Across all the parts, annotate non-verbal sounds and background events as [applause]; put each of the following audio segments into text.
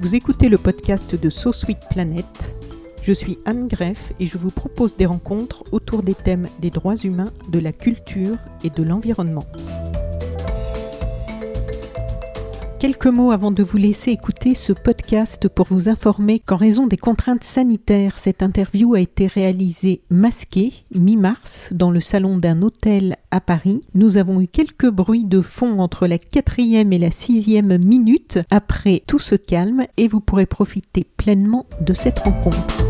Vous écoutez le podcast de So Sweet Planet. Je suis Anne Greff et je vous propose des rencontres autour des thèmes des droits humains, de la culture et de l'environnement. Quelques mots avant de vous laisser écouter ce podcast pour vous informer qu'en raison des contraintes sanitaires, cette interview a été réalisée masquée mi-mars dans le salon d'un hôtel à Paris. Nous avons eu quelques bruits de fond entre la quatrième et la sixième minute. Après, tout se calme et vous pourrez profiter pleinement de cette rencontre.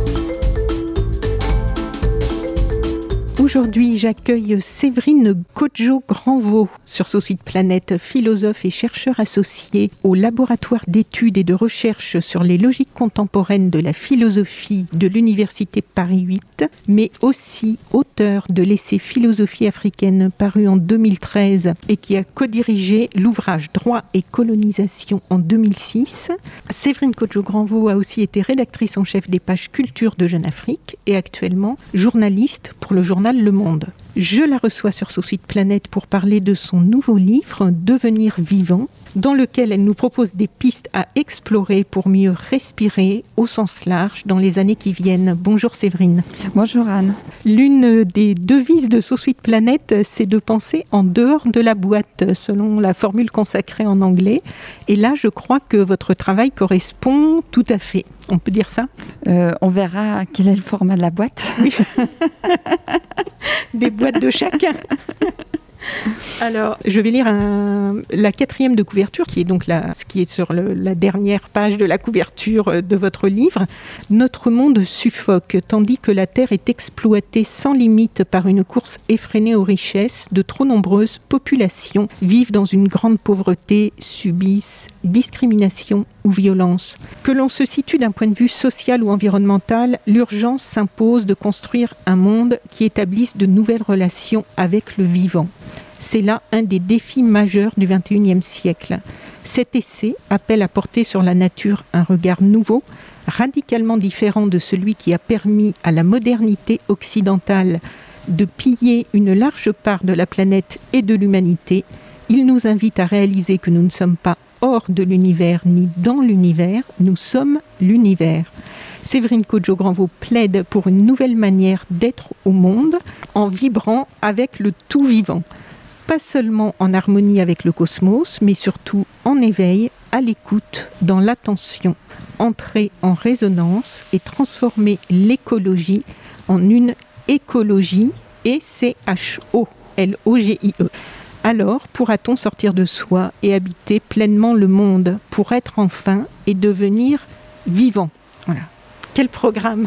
Aujourd'hui, j'accueille Séverine Kodjo Granvaux sur Société Planète, philosophe et chercheur associé au laboratoire d'études et de recherche sur les logiques contemporaines de la philosophie de l'Université Paris 8, mais aussi auteur de l'essai Philosophie africaine paru en 2013 et qui a co-dirigé l'ouvrage Droit et colonisation en 2006. Séverine Kodjo Granvaux a aussi été rédactrice en chef des pages culture de Jeune Afrique et actuellement journaliste pour le journal le Monde. Je la reçois sur Sous-Suite Planète pour parler de son nouveau livre Devenir vivant, dans lequel elle nous propose des pistes à explorer pour mieux respirer au sens large dans les années qui viennent. Bonjour Séverine. Bonjour Anne. L'une des devises de Sous-Suite Planète, c'est de penser en dehors de la boîte, selon la formule consacrée en anglais. Et là, je crois que votre travail correspond tout à fait. On peut dire ça? Euh, On verra quel est le format de la boîte. Oui. [laughs] Des de chacun. [laughs] Alors, je vais lire la quatrième de couverture, qui est donc la, ce qui est sur la dernière page de la couverture de votre livre. Notre monde suffoque, tandis que la Terre est exploitée sans limite par une course effrénée aux richesses. De trop nombreuses populations vivent dans une grande pauvreté, subissent discrimination ou violence. Que l'on se situe d'un point de vue social ou environnemental, l'urgence s'impose de construire un monde qui établisse de nouvelles relations avec le vivant. C'est là un des défis majeurs du XXIe siècle. Cet essai appelle à porter sur la nature un regard nouveau, radicalement différent de celui qui a permis à la modernité occidentale de piller une large part de la planète et de l'humanité. Il nous invite à réaliser que nous ne sommes pas hors de l'univers ni dans l'univers, nous sommes l'univers. Séverine Kodjo Granvaux plaide pour une nouvelle manière d'être au monde en vibrant avec le tout vivant. Pas seulement en harmonie avec le cosmos, mais surtout en éveil, à l'écoute, dans l'attention, entrer en résonance et transformer l'écologie en une écologie E-C-H-O, L-O-G-I-E. Alors pourra-t-on sortir de soi et habiter pleinement le monde pour être enfin et devenir vivant? Voilà. Quel programme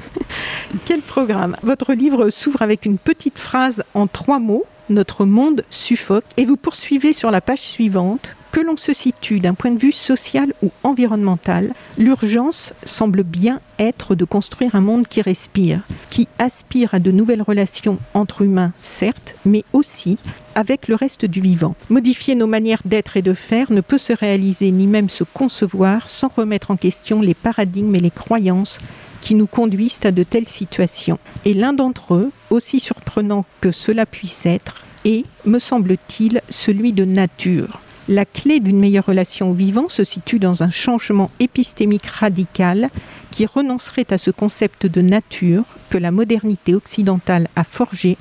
[laughs] Quel programme? Votre livre s'ouvre avec une petite phrase en trois mots. Notre monde suffoque. Et vous poursuivez sur la page suivante. Que l'on se situe d'un point de vue social ou environnemental, l'urgence semble bien être de construire un monde qui respire, qui aspire à de nouvelles relations entre humains, certes, mais aussi avec le reste du vivant. Modifier nos manières d'être et de faire ne peut se réaliser ni même se concevoir sans remettre en question les paradigmes et les croyances qui nous conduisent à de telles situations. Et l'un d'entre eux, aussi surprenant que cela puisse être, est, me semble-t-il, celui de nature. La clé d'une meilleure relation au vivant se situe dans un changement épistémique radical qui renoncerait à ce concept de nature que la modernité occidentale a forgé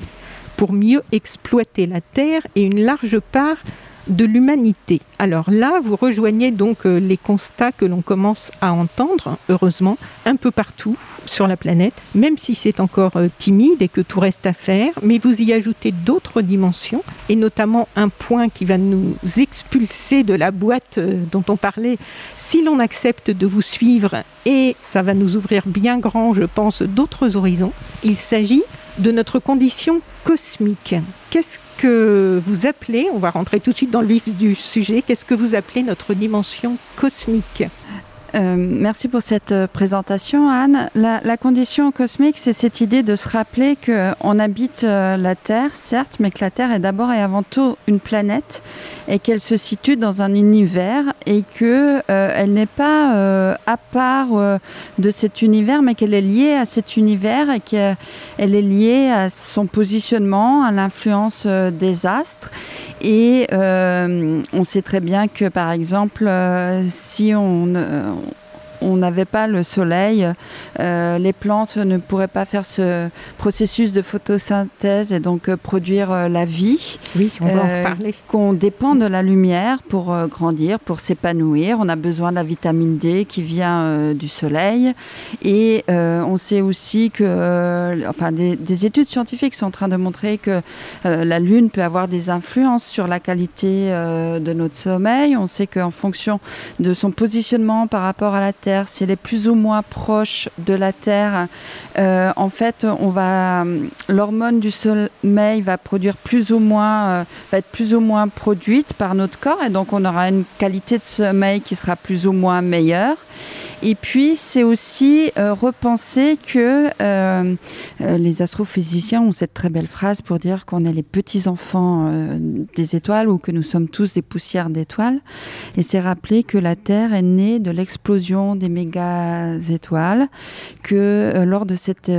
pour mieux exploiter la Terre et une large part de l'humanité. Alors là, vous rejoignez donc euh, les constats que l'on commence à entendre, heureusement, un peu partout sur la planète, même si c'est encore euh, timide et que tout reste à faire, mais vous y ajoutez d'autres dimensions, et notamment un point qui va nous expulser de la boîte euh, dont on parlait, si l'on accepte de vous suivre, et ça va nous ouvrir bien grand, je pense, d'autres horizons. Il s'agit de notre condition cosmique. Qu'est-ce que vous appelez, on va rentrer tout de suite dans le vif du sujet, qu'est-ce que vous appelez notre dimension cosmique? Euh, merci pour cette euh, présentation, Anne. La, condition cosmique, c'est cette idée de se rappeler qu'on habite euh, la Terre, certes, mais que la Terre est d'abord et avant tout une planète et qu'elle se situe dans un univers et que elle n'est pas à part de cet univers, mais qu'elle est liée à cet univers et qu'elle est liée à son positionnement, à l'influence des astres. Et on sait très bien que, par exemple, si on on n'avait pas le soleil, euh, les plantes ne pourraient pas faire ce processus de photosynthèse et donc euh, produire euh, la vie. Oui, on va en parler. Qu'on dépend de la lumière pour grandir, pour s'épanouir. On a besoin de la vitamine D qui vient du soleil. Et on sait aussi que, enfin, des, des, études scientifiques sont en train de montrer que la Lune peut avoir des influences sur la qualité de notre sommeil. On sait qu'en fonction de son positionnement par rapport à la Terre, si elle est plus ou moins proche de la Terre, euh, en fait, on va l'hormone du sommeil va produire plus ou moins, euh, va être plus ou moins produite par notre corps, et donc on aura une qualité de sommeil qui sera plus ou moins meilleure. Et puis, c'est aussi euh, repenser que euh, euh, les astrophysiciens ont cette très belle phrase pour dire qu'on est les petits-enfants des étoiles ou que nous sommes tous des poussières d'étoiles. Et c'est rappeler que la Terre est née de l'explosion des méga-étoiles, que lors de cette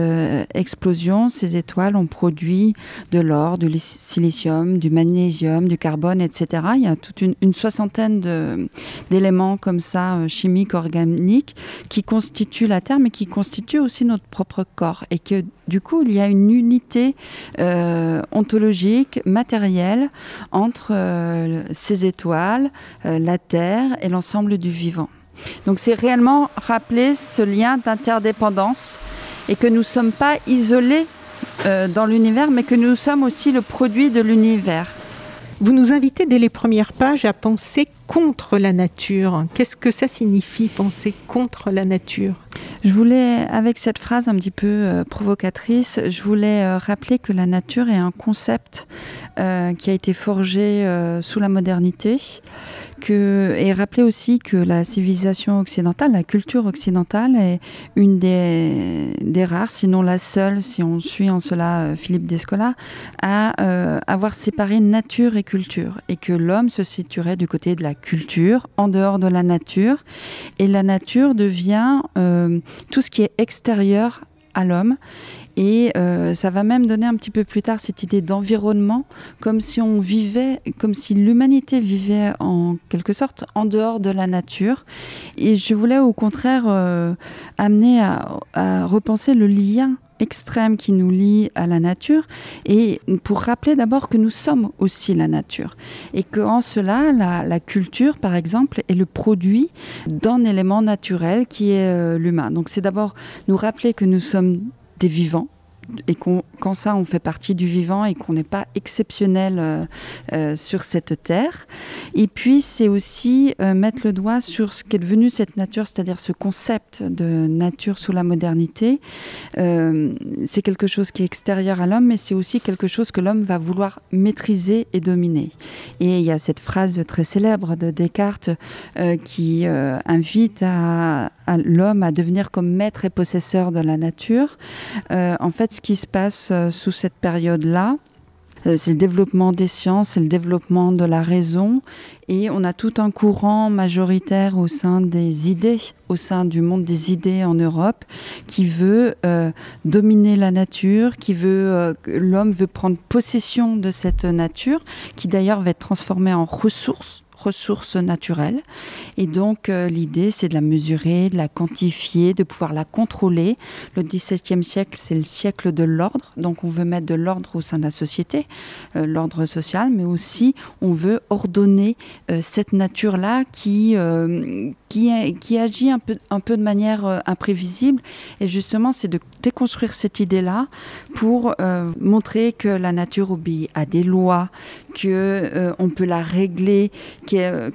explosion, ces étoiles ont produit de l'or, du silicium, du magnésium, du carbone, etc. Il y a toute une, une soixantaine d'éléments comme ça, chimiques, organiques, qui constitue la Terre, mais qui constitue aussi notre propre corps. Et que du coup, il y a une unité euh, ontologique, matérielle, entre euh, ces étoiles, euh, la Terre et l'ensemble du vivant. Donc c'est réellement rappeler ce lien d'interdépendance et que nous ne sommes pas isolés dans l'univers, mais que nous sommes aussi le produit de l'univers. Vous nous invitez dès les premières pages à penser contre la nature. Qu'est-ce que ça signifie penser contre la nature? Je voulais, avec cette phrase un petit peu euh, provocatrice, je voulais euh, rappeler que la nature est un concept euh, qui a été forgé sous la modernité, et rappeler aussi que la civilisation occidentale, la culture occidentale est une des, rares, sinon la seule, si on suit en cela Philippe Descola, à avoir séparé nature et culture, et que l'homme se situerait du côté de la culture, en dehors de la nature. Et la nature devient tout ce qui est extérieur à l'homme. Et euh, ça va même donner un petit peu plus tard cette idée d'environnement, comme si on vivait, comme si l'humanité vivait en quelque sorte en dehors de la nature. Et je voulais au contraire euh, amener à, repenser le lien extrême qui nous lie à la nature. Et pour rappeler d'abord que nous sommes aussi la nature. Et qu'en cela la, culture par exemple est le produit d'un élément naturel qui est euh, l'humain. Donc c'est d'abord nous rappeler que nous sommes des vivants et qu'en ça on fait partie du vivant et qu'on n'est pas exceptionnel euh, euh, sur cette terre. Et puis c'est aussi euh, mettre le doigt sur ce qu'est devenu cette nature, c'est-à-dire ce concept de nature sous la modernité. c'est quelque chose qui est extérieur à l'homme, mais c'est aussi quelque chose que l'homme va vouloir maîtriser et dominer. Et il y a cette phrase très célèbre de Descartes qui invite à l'homme à devenir comme maître et possesseur de la nature. en fait, ce qui se passe euh, sous cette période-là. Euh, c'est le développement des sciences, c'est le développement de la raison, et on a tout un courant majoritaire au sein des idées, au sein du monde des idées en Europe, qui veut euh, dominer la nature, qui veut l'homme veut prendre possession de cette nature, qui d'ailleurs va être transformée en ressource ressource naturelle. Et donc, euh, l'idée, c'est de la mesurer, de la quantifier, de pouvoir la contrôler. Le XVIIe siècle, c'est le siècle de l'ordre. Donc, on veut mettre de l'ordre au sein de la société, euh, l'ordre social, mais aussi on veut ordonner euh, cette nature-là qui, qui, qui, agit un peu, un peu de manière imprévisible. Et justement, c'est de déconstruire cette idée-là pour montrer que la nature obéit à des lois, que on peut la régler,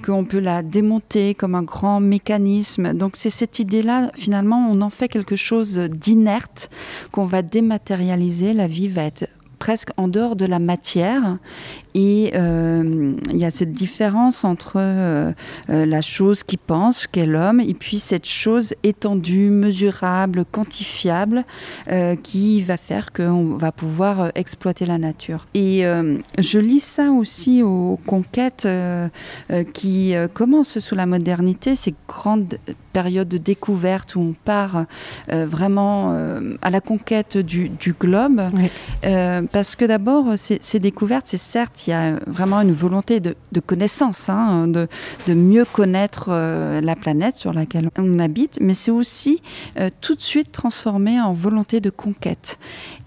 qu'on peut la démonter comme un grand mécanisme. Donc c'est cette idée-là, finalement, on en fait quelque chose d'inerte qu'on va dématérialiser. La vie va être presque en dehors de la matière et euh, il y a cette différence entre euh, euh, la chose qui pense, qu'est l'homme, et puis cette chose étendue, mesurable, quantifiable, qui va faire qu'on va pouvoir exploiter la nature. Et je lis ça aussi aux conquêtes qui commencent sous la modernité, ces grandes périodes de découverte où on part vraiment à la conquête du, globe. parce que d'abord, ces découvertes, c'est certes il y a vraiment une volonté de, connaissance, hein, de, mieux connaître euh, la planète sur laquelle on habite, mais c'est aussi euh, tout de suite transformé en volonté de conquête.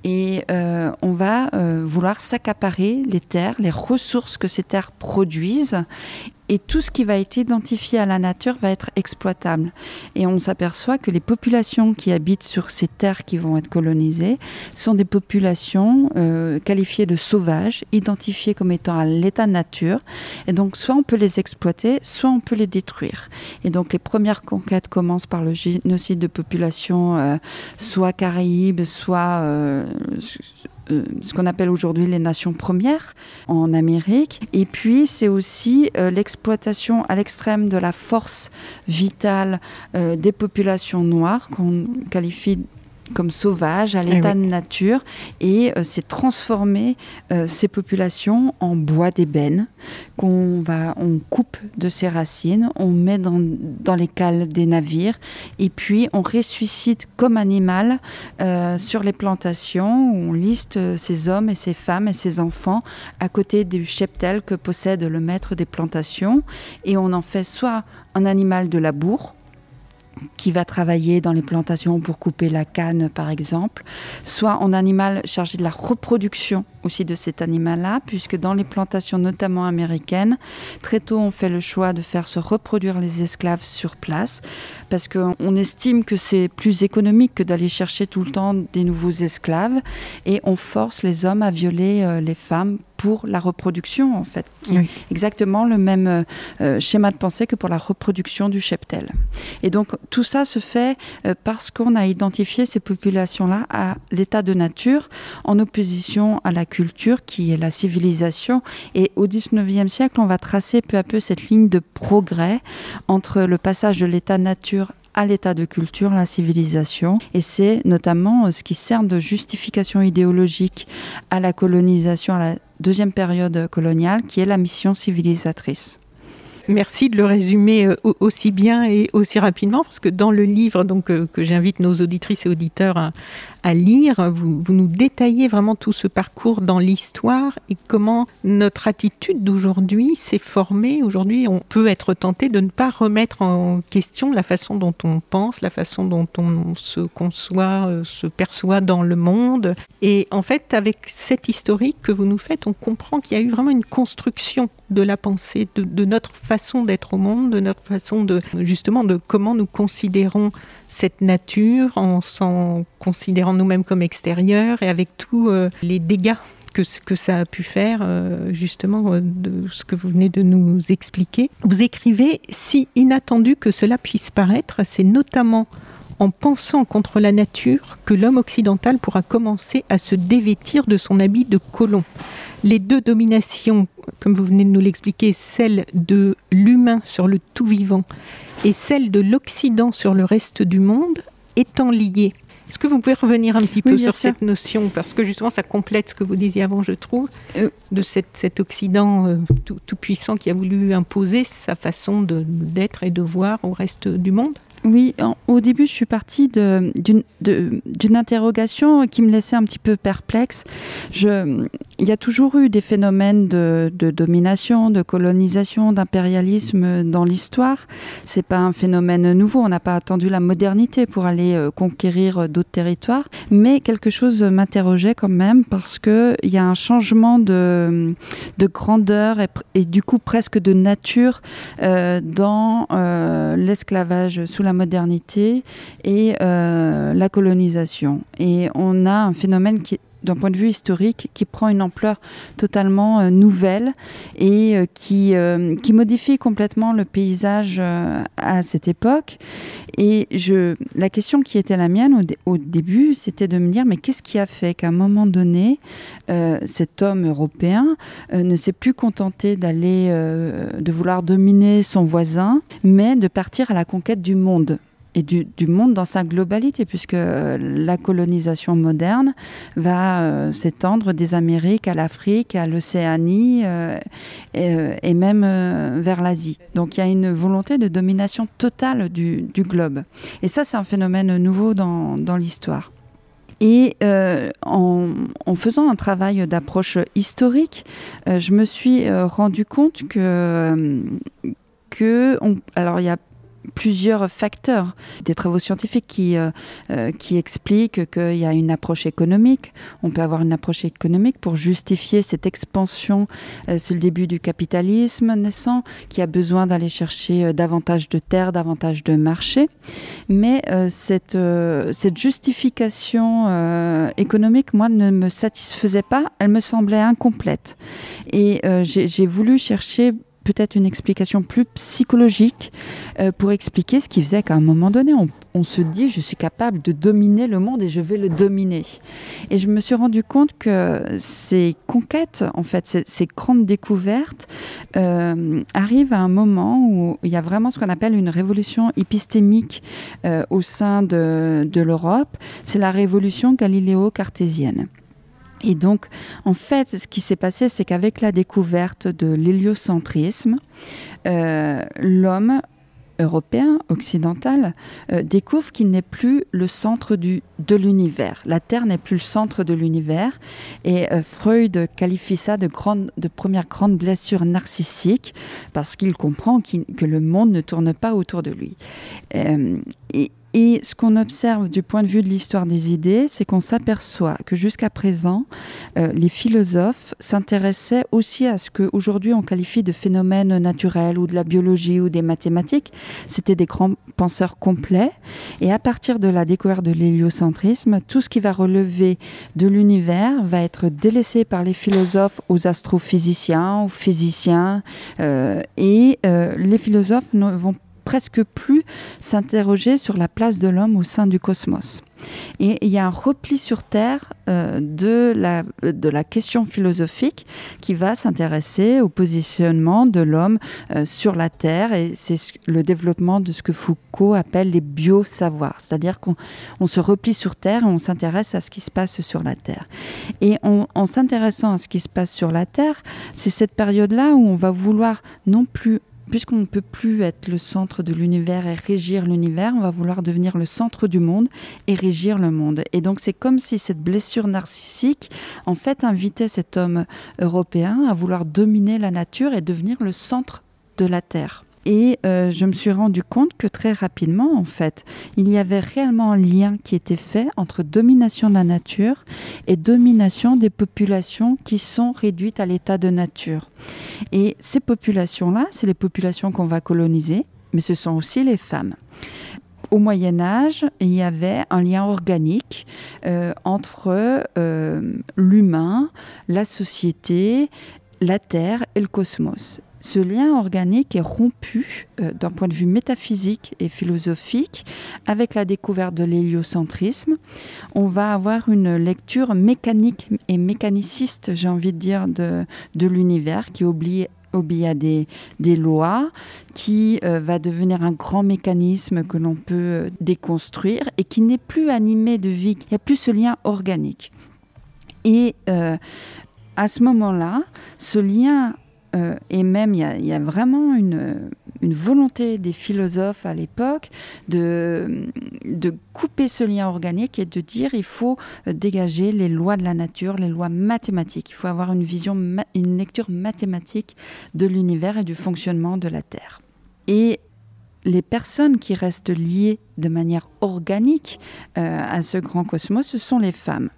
Et euh, on va vouloir s'accaparer les terres, les ressources que ces terres produisent, et tout ce qui va être identifié à la nature va être exploitable. Et on s'aperçoit que les populations qui habitent sur ces terres qui vont être colonisées sont des populations euh, qualifiées de sauvages, identifiées comme étant à l'état nature. Et donc, soit on peut les exploiter, soit on peut les détruire. Et donc, les premières conquêtes commencent par le génocide de populations, euh, soit caraïbes, soit euh, euh, ce qu'on appelle aujourd'hui les nations premières en Amérique. Et puis, c'est aussi euh, l'exploitation à l'extrême de la force vitale euh, des populations noires qu'on qualifie comme sauvages, à eh l'état de nature, et c'est transformer ces populations en bois d'ébène qu'on va, on coupe de ses racines, on met dans, dans, les cales des navires, et puis on ressuscite comme animal euh, sur les plantations, où on liste ces hommes et ces femmes et ces enfants à côté du cheptel que possède le maître des plantations, et on en fait soit un animal de labour, qui va travailler dans les plantations pour couper la canne, par exemple, soit en animal chargé de la reproduction aussi de cet animal-là, puisque dans les plantations, notamment américaines, très tôt on fait le choix de faire se reproduire les esclaves sur place, parce qu'on estime que c'est plus économique que d'aller chercher tout le temps des nouveaux esclaves, et on force les hommes à violer euh, les femmes pour la reproduction, en fait, qui est exactement le même euh, euh, schéma de pensée que pour la reproduction du cheptel. Et donc tout ça se fait euh, parce qu'on a identifié ces populations-là à l'état de nature en opposition à la culture qui est la civilisation. Et au XIXe siècle, on va tracer peu à peu cette ligne de progrès entre le passage de l'état nature à l'état de culture, la civilisation. Et c'est notamment ce qui sert de justification idéologique à la colonisation, à la deuxième période coloniale, qui est la mission civilisatrice. Merci de le résumer euh, aussi bien et aussi rapidement, parce que dans le livre donc, euh, que j'invite nos auditrices et auditeurs à, à lire. Vous, nous détaillez vraiment tout ce parcours dans l'histoire et comment notre attitude d'aujourd'hui s'est formée. Aujourd'hui, on peut être tenté de ne pas remettre en question la façon dont on pense, la façon dont on se conçoit, euh, se perçoit dans le monde. Et en fait, avec cette historique que vous nous faites, on comprend qu'il y a eu vraiment une construction de la pensée, de, de notre façon d'être au monde, de notre façon de justement de comment nous considérons cette nature en s'en considérant nous-mêmes comme extérieurs et avec tous euh, les dégâts que, que ça a pu faire, euh, justement, euh, de ce que vous venez de nous expliquer. Vous écrivez, si inattendu que cela puisse paraître, c'est notamment en pensant contre la nature que l'homme occidental pourra commencer à se dévêtir de son habit de colon. Les deux dominations, comme vous venez de nous l'expliquer, celle de l'humain sur le tout vivant et celle de l'Occident sur le reste du monde étant liées. Est-ce que vous pouvez revenir un petit peu sur cette notion? Parce que justement, ça complète ce que vous disiez avant, je trouve, euh. de cet Occident euh, tout, tout, puissant qui a voulu imposer sa façon d'être et de voir au reste du monde. Oui, au début, je suis partie d'une interrogation qui me laissait un petit peu perplexe. Je, il y a toujours eu des phénomènes de, domination, de colonisation, d'impérialisme dans l'histoire. C'est pas un phénomène nouveau. On n'a pas attendu la modernité pour aller euh, conquérir d'autres territoires. Mais quelque chose m'interrogeait quand même parce que il y a un changement de, grandeur et, du coup presque de nature euh, dans euh, l'esclavage sous la modernité et la colonisation. Et on a un phénomène qui d'un point de vue historique, qui prend une ampleur totalement euh, nouvelle et euh, qui, euh, qui modifie complètement le paysage à cette époque. Et la question qui était la mienne au, début, c'était de me dire, mais qu'est-ce qui a fait qu'à un moment donné, cet homme européen ne s'est plus contenté de vouloir dominer son voisin, mais de partir à la conquête du monde? Et du, monde dans sa globalité, puisque euh, la colonisation moderne va euh, s'étendre des Amériques à l'Afrique, à l'Océanie euh, et, même vers l'Asie. Donc il y a une volonté de domination totale du, globe. Et ça, c'est un phénomène nouveau dans, l'histoire. Et en, faisant un travail d'approche historique, je me suis rendu compte que, alors il y a plusieurs facteurs. Des travaux scientifiques qui, euh, euh, qui expliquent qu'il y a une approche économique. On peut avoir une approche économique pour justifier cette expansion. Euh, c'est le début du capitalisme naissant qui a besoin d'aller chercher davantage de terres, davantage de marchés. Mais cette, cette justification économique, moi, ne me satisfaisait pas. Elle me semblait incomplète. Et j'ai voulu chercher peut-être une explication plus psychologique euh, pour expliquer ce qui faisait qu'à un moment donné, on, se dit je suis capable de dominer le monde et je vais le dominer. Et je me suis rendu compte que ces conquêtes, en fait, ces, grandes découvertes, euh, arrivent à un moment où il y a vraiment ce qu'on appelle une révolution épistémique euh, au sein de, de l'Europe. C'est la révolution galiléo-cartésienne. Et donc, en fait, ce qui s'est passé, c'est qu'avec la découverte de l'héliocentrisme, euh, l'homme européen, occidental, euh, découvre qu'il n'est plus le centre de l'univers. La Terre n'est plus le centre de l'univers. Et euh, Freud qualifie ça de première grande blessure narcissique parce qu'il comprend que le monde ne tourne pas autour de lui. et, et ce qu'on observe du point de vue de l'histoire des idées, c'est qu'on s'aperçoit que jusqu'à présent, euh, les philosophes s'intéressaient aussi à ce qu'aujourd'hui on qualifie de phénomènes naturels ou de la biologie ou des mathématiques. C'était des grands penseurs complets. Et à partir de la découverte de l'héliocentrisme, tout ce qui va relever de l'univers va être délaissé par les philosophes aux astrophysiciens, aux physiciens. Euh, et euh, les philosophes ne vont presque plus s'interroger sur la place de l'homme au sein du cosmos. Et il y a un repli sur Terre euh, de, la, question philosophique qui va s'intéresser au positionnement de l'homme euh, sur la Terre. Et c'est le développement de ce que Foucault appelle les biosavoirs. C'est-à-dire qu'on se replie sur Terre et on s'intéresse à ce qui se passe sur la Terre. Et en s'intéressant à ce qui se passe sur la Terre, c'est cette période-là où on va vouloir non plus puisqu'on ne peut plus être le centre de l'univers et régir l'univers, on va vouloir devenir le centre du monde et régir le monde. Et donc c'est comme si cette blessure narcissique, en fait, invitait cet homme européen à vouloir dominer la nature et devenir le centre de la Terre. Et euh, je me suis rendu compte que très rapidement, en fait, il y avait réellement un lien qui était fait entre domination de la nature et domination des populations qui sont réduites à l'état de nature. Et ces populations-là, c'est les populations qu'on va coloniser, mais ce sont aussi les femmes au Moyen Âge, il y avait un lien organique euh, entre euh, l'humain, la société, la Terre et le cosmos ce lien organique est rompu euh, d'un point de vue métaphysique et philosophique avec la découverte de l'héliocentrisme. On va avoir une lecture mécanique et mécaniciste, j'ai envie de dire, de, de l'univers qui oublie obéit à des, des, lois, qui euh, va devenir un grand mécanisme que l'on peut euh, déconstruire et qui n'est plus animé de vie. Il n'y a plus ce lien organique. Et à ce moment-là, ce lien et même il y, a vraiment une, une, volonté des philosophes à l'époque de, de couper ce lien organique et de dire il faut dégager les lois de la nature, les lois mathématiques. Il faut avoir une vision, une lecture mathématique de l'univers et du fonctionnement de la Terre. Et les personnes qui restent liées de manière organique euh, à ce grand cosmos, ce sont les femmes.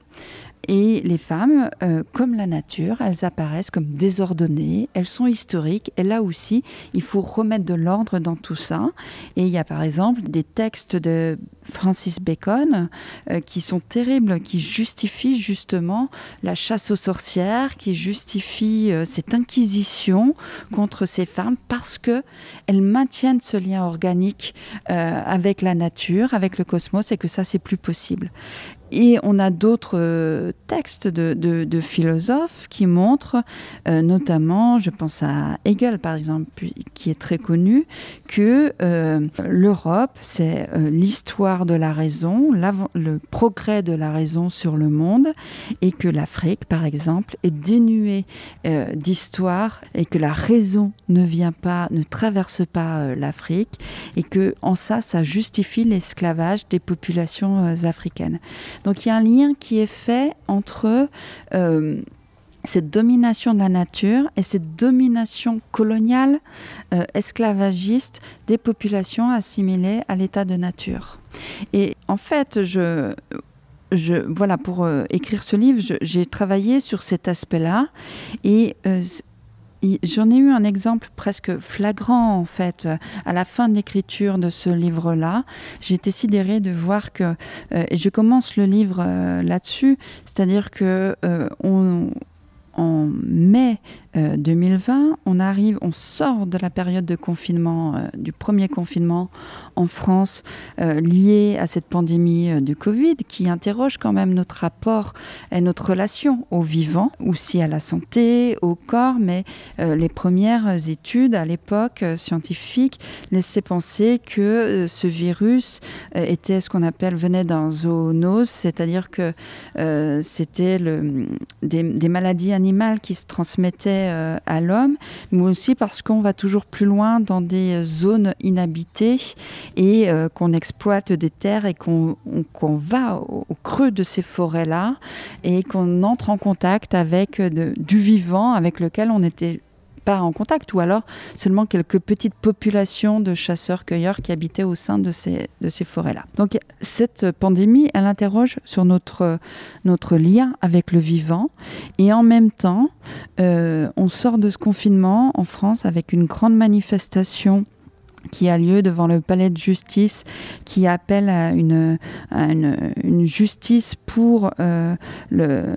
Et les femmes, euh, comme la nature, elles apparaissent comme désordonnées, elles sont historiques, et là aussi, il faut remettre de l'ordre dans tout ça. Et il y a par exemple des textes de Francis Bacon euh, qui sont terribles, qui justifient justement la chasse aux sorcières, qui justifient euh, cette inquisition contre ces femmes parce que elles maintiennent ce lien organique avec la nature, avec le cosmos, et que ça, c'est plus possible. Et on a d'autres euh, textes de, philosophes qui montrent, euh, notamment, je pense à Hegel par exemple, qui est très connu, que euh, l'Europe, c'est l'histoire de la raison, le progrès de la raison sur le monde, et que l'Afrique, par exemple, est dénuée d'histoire, et que la raison ne vient pas, ne traverse pas l'Afrique, et que en ça, ça justifie l'esclavage des populations africaines. Donc il y a un lien qui est fait entre euh, cette domination de la nature et cette domination coloniale, euh, esclavagiste des populations assimilées à l'état de nature. Et en fait, je, voilà, pour euh, écrire ce livre, j'ai travaillé sur cet aspect-là. Et J'en ai eu un exemple presque flagrant en fait à la fin de l'écriture de ce livre-là. J'étais sidérée de voir que, euh, et je commence le livre euh, là-dessus, c'est-à-dire que euh, on, en mai 2020, euh, on arrive, on sort de la période de confinement, euh, du premier confinement en France, euh, lié à cette pandémie du Covid, qui interroge quand même notre rapport et notre relation au vivant, aussi à la santé, au corps, mais les premières études à l'époque scientifiques laissaient penser que ce virus était ce qu'on appelle venait d'un zoonose, c'est-à-dire que c'était des maladies animales qui se transmettait euh, à l'homme, mais aussi parce qu'on va toujours plus loin dans des zones inhabitées et euh, qu'on exploite des terres et qu'on va au, creux de ces forêts-là et qu'on entre en contact avec du vivant avec lequel on en contact, ou alors seulement quelques petites populations de chasseurs-cueilleurs qui habitaient au sein de ces, de ces forêts-là. Donc cette pandémie, elle interroge sur notre, notre lien avec le vivant, et en même temps, euh, on sort de ce confinement en France avec une grande manifestation qui a lieu devant le palais de justice, qui appelle à une, une, justice pour euh, le,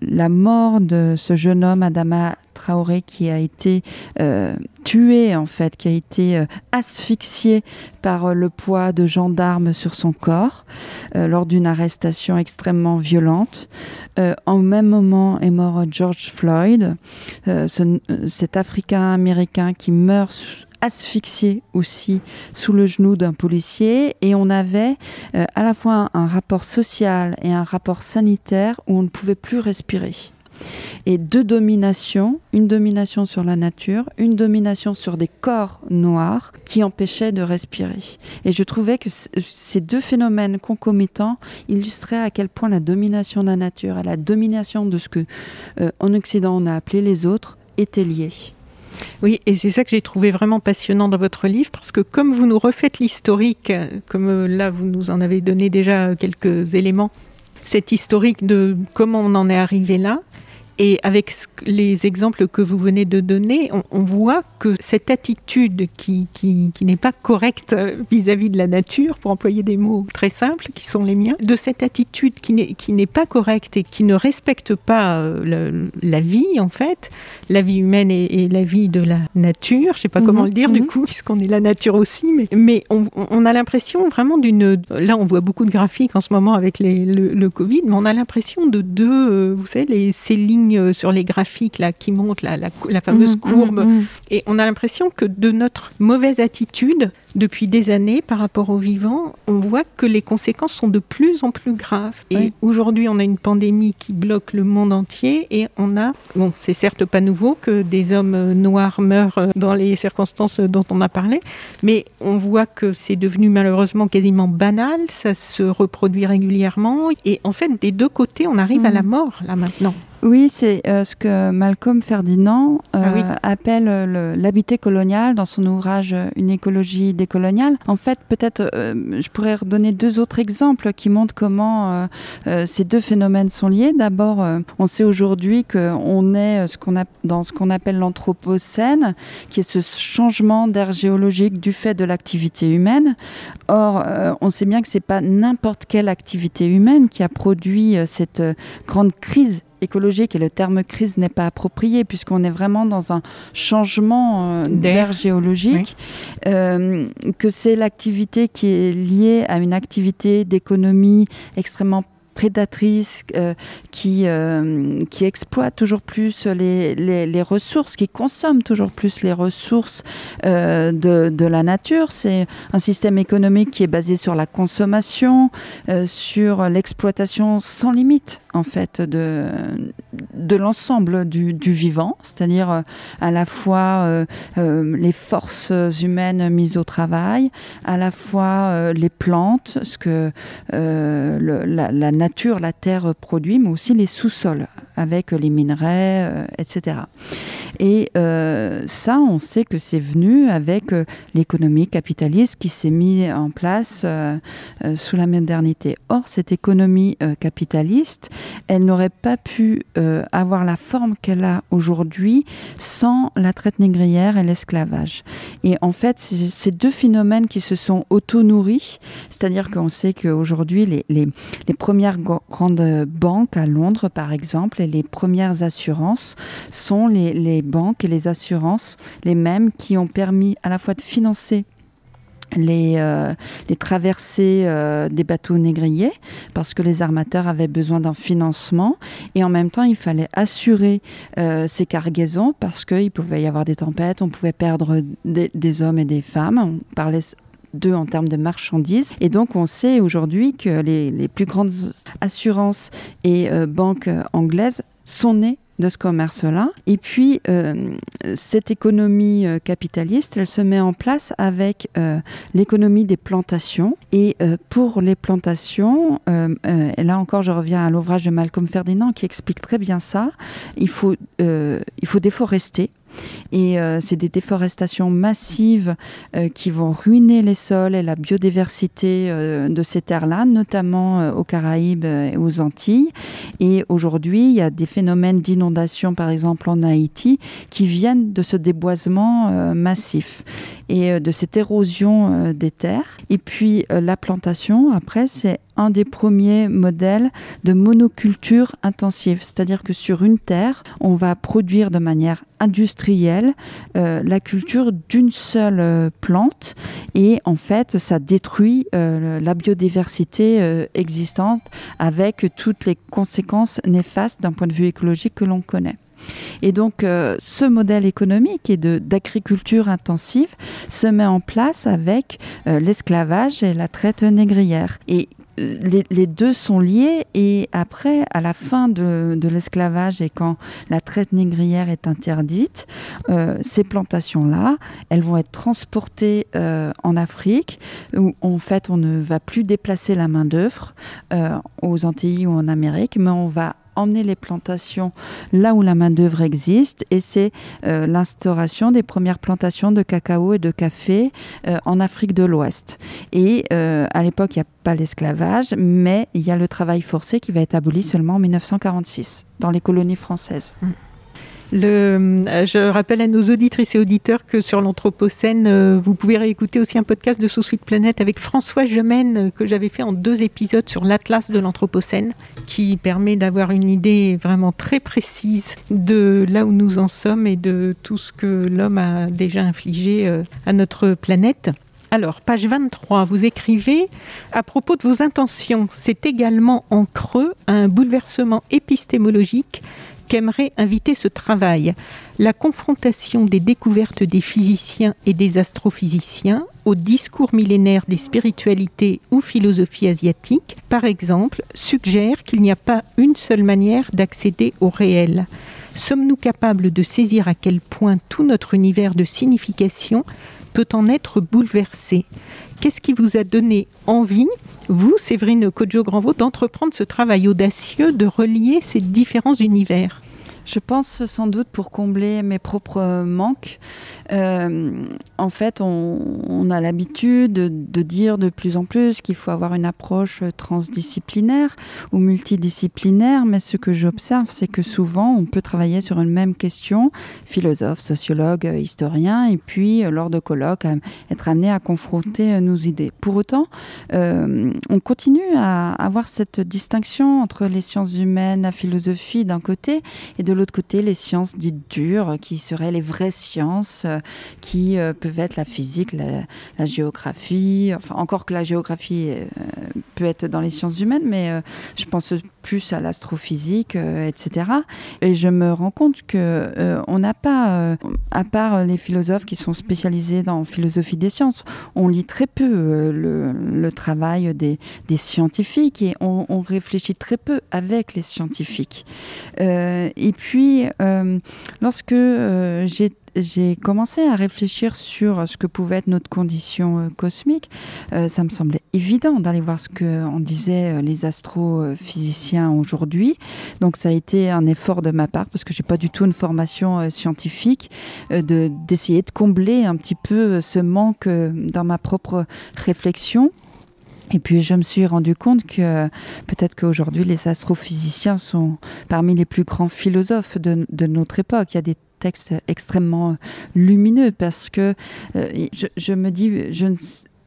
la mort de ce jeune homme, Adama Traoré, qui a été euh, tué, en fait, qui a été euh, asphyxié par euh, le poids de gendarmes sur son corps lors d'une arrestation extrêmement violente. en même moment est mort George Floyd, cet Africain-Américain qui meurt asphyxié aussi sous le genou d'un policier et on avait euh, à la fois un, rapport social et un rapport sanitaire où on ne pouvait plus respirer et deux dominations, une domination sur la nature, une domination sur des corps noirs qui empêchaient de respirer. Et je trouvais que ces deux phénomènes concomitants illustraient à quel point la domination de la nature et la domination de ce que euh, en Occident on a appelé les autres étaient liées. Oui, et c'est ça que j'ai trouvé vraiment passionnant dans votre livre, parce que comme vous nous refaites l'historique, comme euh, là vous nous en avez donné déjà quelques éléments, cet historique de comment on en est arrivé là, et avec les exemples que vous venez de donner, on, voit que cette attitude qui, qui, n'est pas correcte vis-à-vis de la nature, pour employer des mots très simples qui sont les miens, de cette attitude qui n'est pas correcte et qui ne respecte pas euh, la vie, en fait, la vie humaine et, la vie de la nature, je ne sais pas comment mhm, le dire du mhm. coup, puisqu'on est la nature aussi, mais, mais on, a l'impression vraiment d'une... Là, on voit beaucoup de graphiques en ce moment avec les, le, Covid, mais on a l'impression de deux, euh, vous savez, les, ces lignes lignes sur les graphiques là, qui montrent la, la, fameuse mmh, courbe. Mmh, et on a l'impression que de notre mauvaise attitude, depuis des années par rapport aux vivants, on voit que les conséquences sont de plus en plus graves. Et aujourd'hui, on a une pandémie qui bloque le monde entier et on a, bon, c'est certes pas nouveau que des hommes noirs meurent dans les circonstances dont on a parlé, mais on voit que c'est devenu malheureusement quasiment banal, ça se reproduit régulièrement et en fait, des deux côtés, on arrive à la mm. mort là maintenant. Oui, c'est euh, ce que Malcolm Ferdinand euh, ah appelle l'habité colonial dans son ouvrage Une écologie décoloniale. En fait, peut-être euh, je pourrais redonner deux autres exemples qui montrent comment ces deux phénomènes sont liés. D'abord, on sait aujourd'hui qu'on est ce dans ce qu'on appelle l'anthropocène, qui est ce changement d'air géologique du fait de l'activité humaine. Or, on sait bien que c'est pas n'importe quelle activité humaine qui a produit cette grande crise écologique et le terme crise n'est pas approprié puisqu'on est vraiment dans un changement euh, d'air. géologique, euh, que c'est l'activité qui est liée à une activité d'économie extrêmement prédatrice euh, qui, euh, qui exploite toujours plus les, les, ressources, qui consomme toujours plus les ressources euh, de, de, la nature. C'est un système économique qui est basé sur la consommation, sur l'exploitation sans limite en fait de, de l'ensemble du, vivant, c'est-à-dire à la fois les forces humaines mises au travail, à la fois les plantes, ce que la, la nature, la terre produit, mais aussi les sous-sols avec les minerais, euh, etc. Et euh, ça, on sait que c'est venu avec euh, l'économie capitaliste qui s'est mise en place sous la modernité. Or, cette économie capitaliste, elle n'aurait pas pu avoir la forme qu'elle a aujourd'hui sans la traite négrière et l'esclavage. Et en fait, c'est ces deux phénomènes qui se sont auto-nourris, c'est-à-dire qu'on sait qu'aujourd'hui, les, les, les premières grandes banques à Londres, par exemple, et les premières assurances sont les, banques et les assurances, les mêmes qui ont permis à la fois de financer les, euh, les, traversées euh, des bateaux négriers parce que les armateurs avaient besoin d'un financement et en même temps il fallait assurer euh, ces cargaisons parce qu'il pouvait y avoir des tempêtes, on pouvait perdre des, hommes et des femmes. On parlait d'eux en termes de marchandises. Et donc, on sait aujourd'hui que les, plus grandes assurances et banques anglaises sont nées de ce commerce-là. Et puis, euh, cette économie euh, capitaliste, elle se met en place avec l'économie des plantations. Et pour les plantations, là encore, je reviens à l'ouvrage de Malcolm Ferdinand qui explique très bien ça, il faut, il faut déforester et euh, c'est des déforestations massives euh, qui vont ruiner les sols et la biodiversité euh, de ces terres-là, notamment aux Caraïbes et aux Antilles. Et aujourd'hui, il y a des phénomènes d'inondation, par exemple en Haïti, qui viennent de ce déboisement massif et de cette érosion des terres. Et puis la plantation, après, c'est un des premiers modèles de monoculture intensive, c'est-à-dire que sur une terre, on va produire de manière industrielle euh, la culture d'une seule euh, plante et en fait ça détruit euh, la biodiversité existante avec toutes les conséquences néfastes d'un point de vue écologique que l'on connaît. Et donc, ce modèle économique et d'agriculture intensive se met en place avec l'esclavage et la traite négrière. Les, deux sont liés et après, à la fin de, l'esclavage et quand la traite négrière est interdite, euh, ces plantations-là, elles vont être transportées euh, en Afrique où en fait on ne va plus déplacer la main-d'œuvre euh, aux Antilles ou en Amérique, mais on va emmener les plantations là où la main-d'œuvre existe et c'est euh, l'instauration des premières plantations de cacao et de café euh, en Afrique de l'Ouest. Et euh, à l'époque, il n'y a pas l'esclavage, mais il y a le travail forcé qui va être aboli seulement en 1946 dans les colonies françaises. Mm. Euh, je rappelle à nos auditrices et auditeurs que sur l'Anthropocène, euh, vous pouvez réécouter aussi un podcast de Sous Suite Planète avec François Gemène euh, que j'avais fait en deux épisodes sur l'Atlas de l'Anthropocène qui permet d'avoir une idée vraiment très précise de là où nous en sommes et de tout ce que l'homme a déjà infligé à notre planète. Alors, page 23, vous écrivez à propos de vos intentions, c'est également en creux un bouleversement épistémologique qu'aimerait inviter ce travail. La confrontation des découvertes des physiciens et des astrophysiciens au discours millénaire des spiritualités ou philosophies asiatiques, par exemple, suggère qu'il n'y a pas une seule manière d'accéder au réel. Sommes-nous capables de saisir à quel point tout notre univers de signification peut en être bouleversé? Qu'est-ce qui vous a donné envie, vous, Séverine Kodjo-Granvaux, d'entreprendre ce travail audacieux de relier ces différents univers? Je pense sans doute pour combler mes propres manques. Euh, en fait, on, a l'habitude de, dire de plus en plus qu'il faut avoir une approche transdisciplinaire ou multidisciplinaire, mais ce que j'observe, c'est que souvent, on peut travailler sur une même question, philosophe, sociologue, historien, et puis, lors de colloques, être amené à confronter nos idées. Pour autant, euh, on continue à avoir cette distinction entre les sciences humaines, la philosophie d'un côté, et de de l'autre côté les sciences dites dures, qui seraient les vraies sciences, euh, qui euh, peuvent être la physique, la, géographie, enfin encore que la géographie euh, peut être dans les sciences humaines, mais je pense plus à l'astrophysique, etc. Et je me rends compte que on n'a pas, à part les philosophes qui sont spécialisés dans philosophie des sciences, on lit très peu le, travail des, scientifiques et on, réfléchit très peu avec les scientifiques. Puis, euh, lorsque euh, j'ai commencé à réfléchir sur ce que pouvait être notre condition euh, cosmique. ça me semblait évident d'aller voir ce que on disait les astrophysiciens aujourd'hui. Donc ça a été un effort de ma part parce que j'ai pas du tout une formation scientifique de d'essayer de combler un petit peu ce manque dans ma propre réflexion. Et puis je me suis rendu compte que peut-être qu'aujourd'hui les astrophysiciens sont parmi les plus grands philosophes de, notre époque. Il y a des textes extrêmement lumineux parce que euh, je, me dis, je ne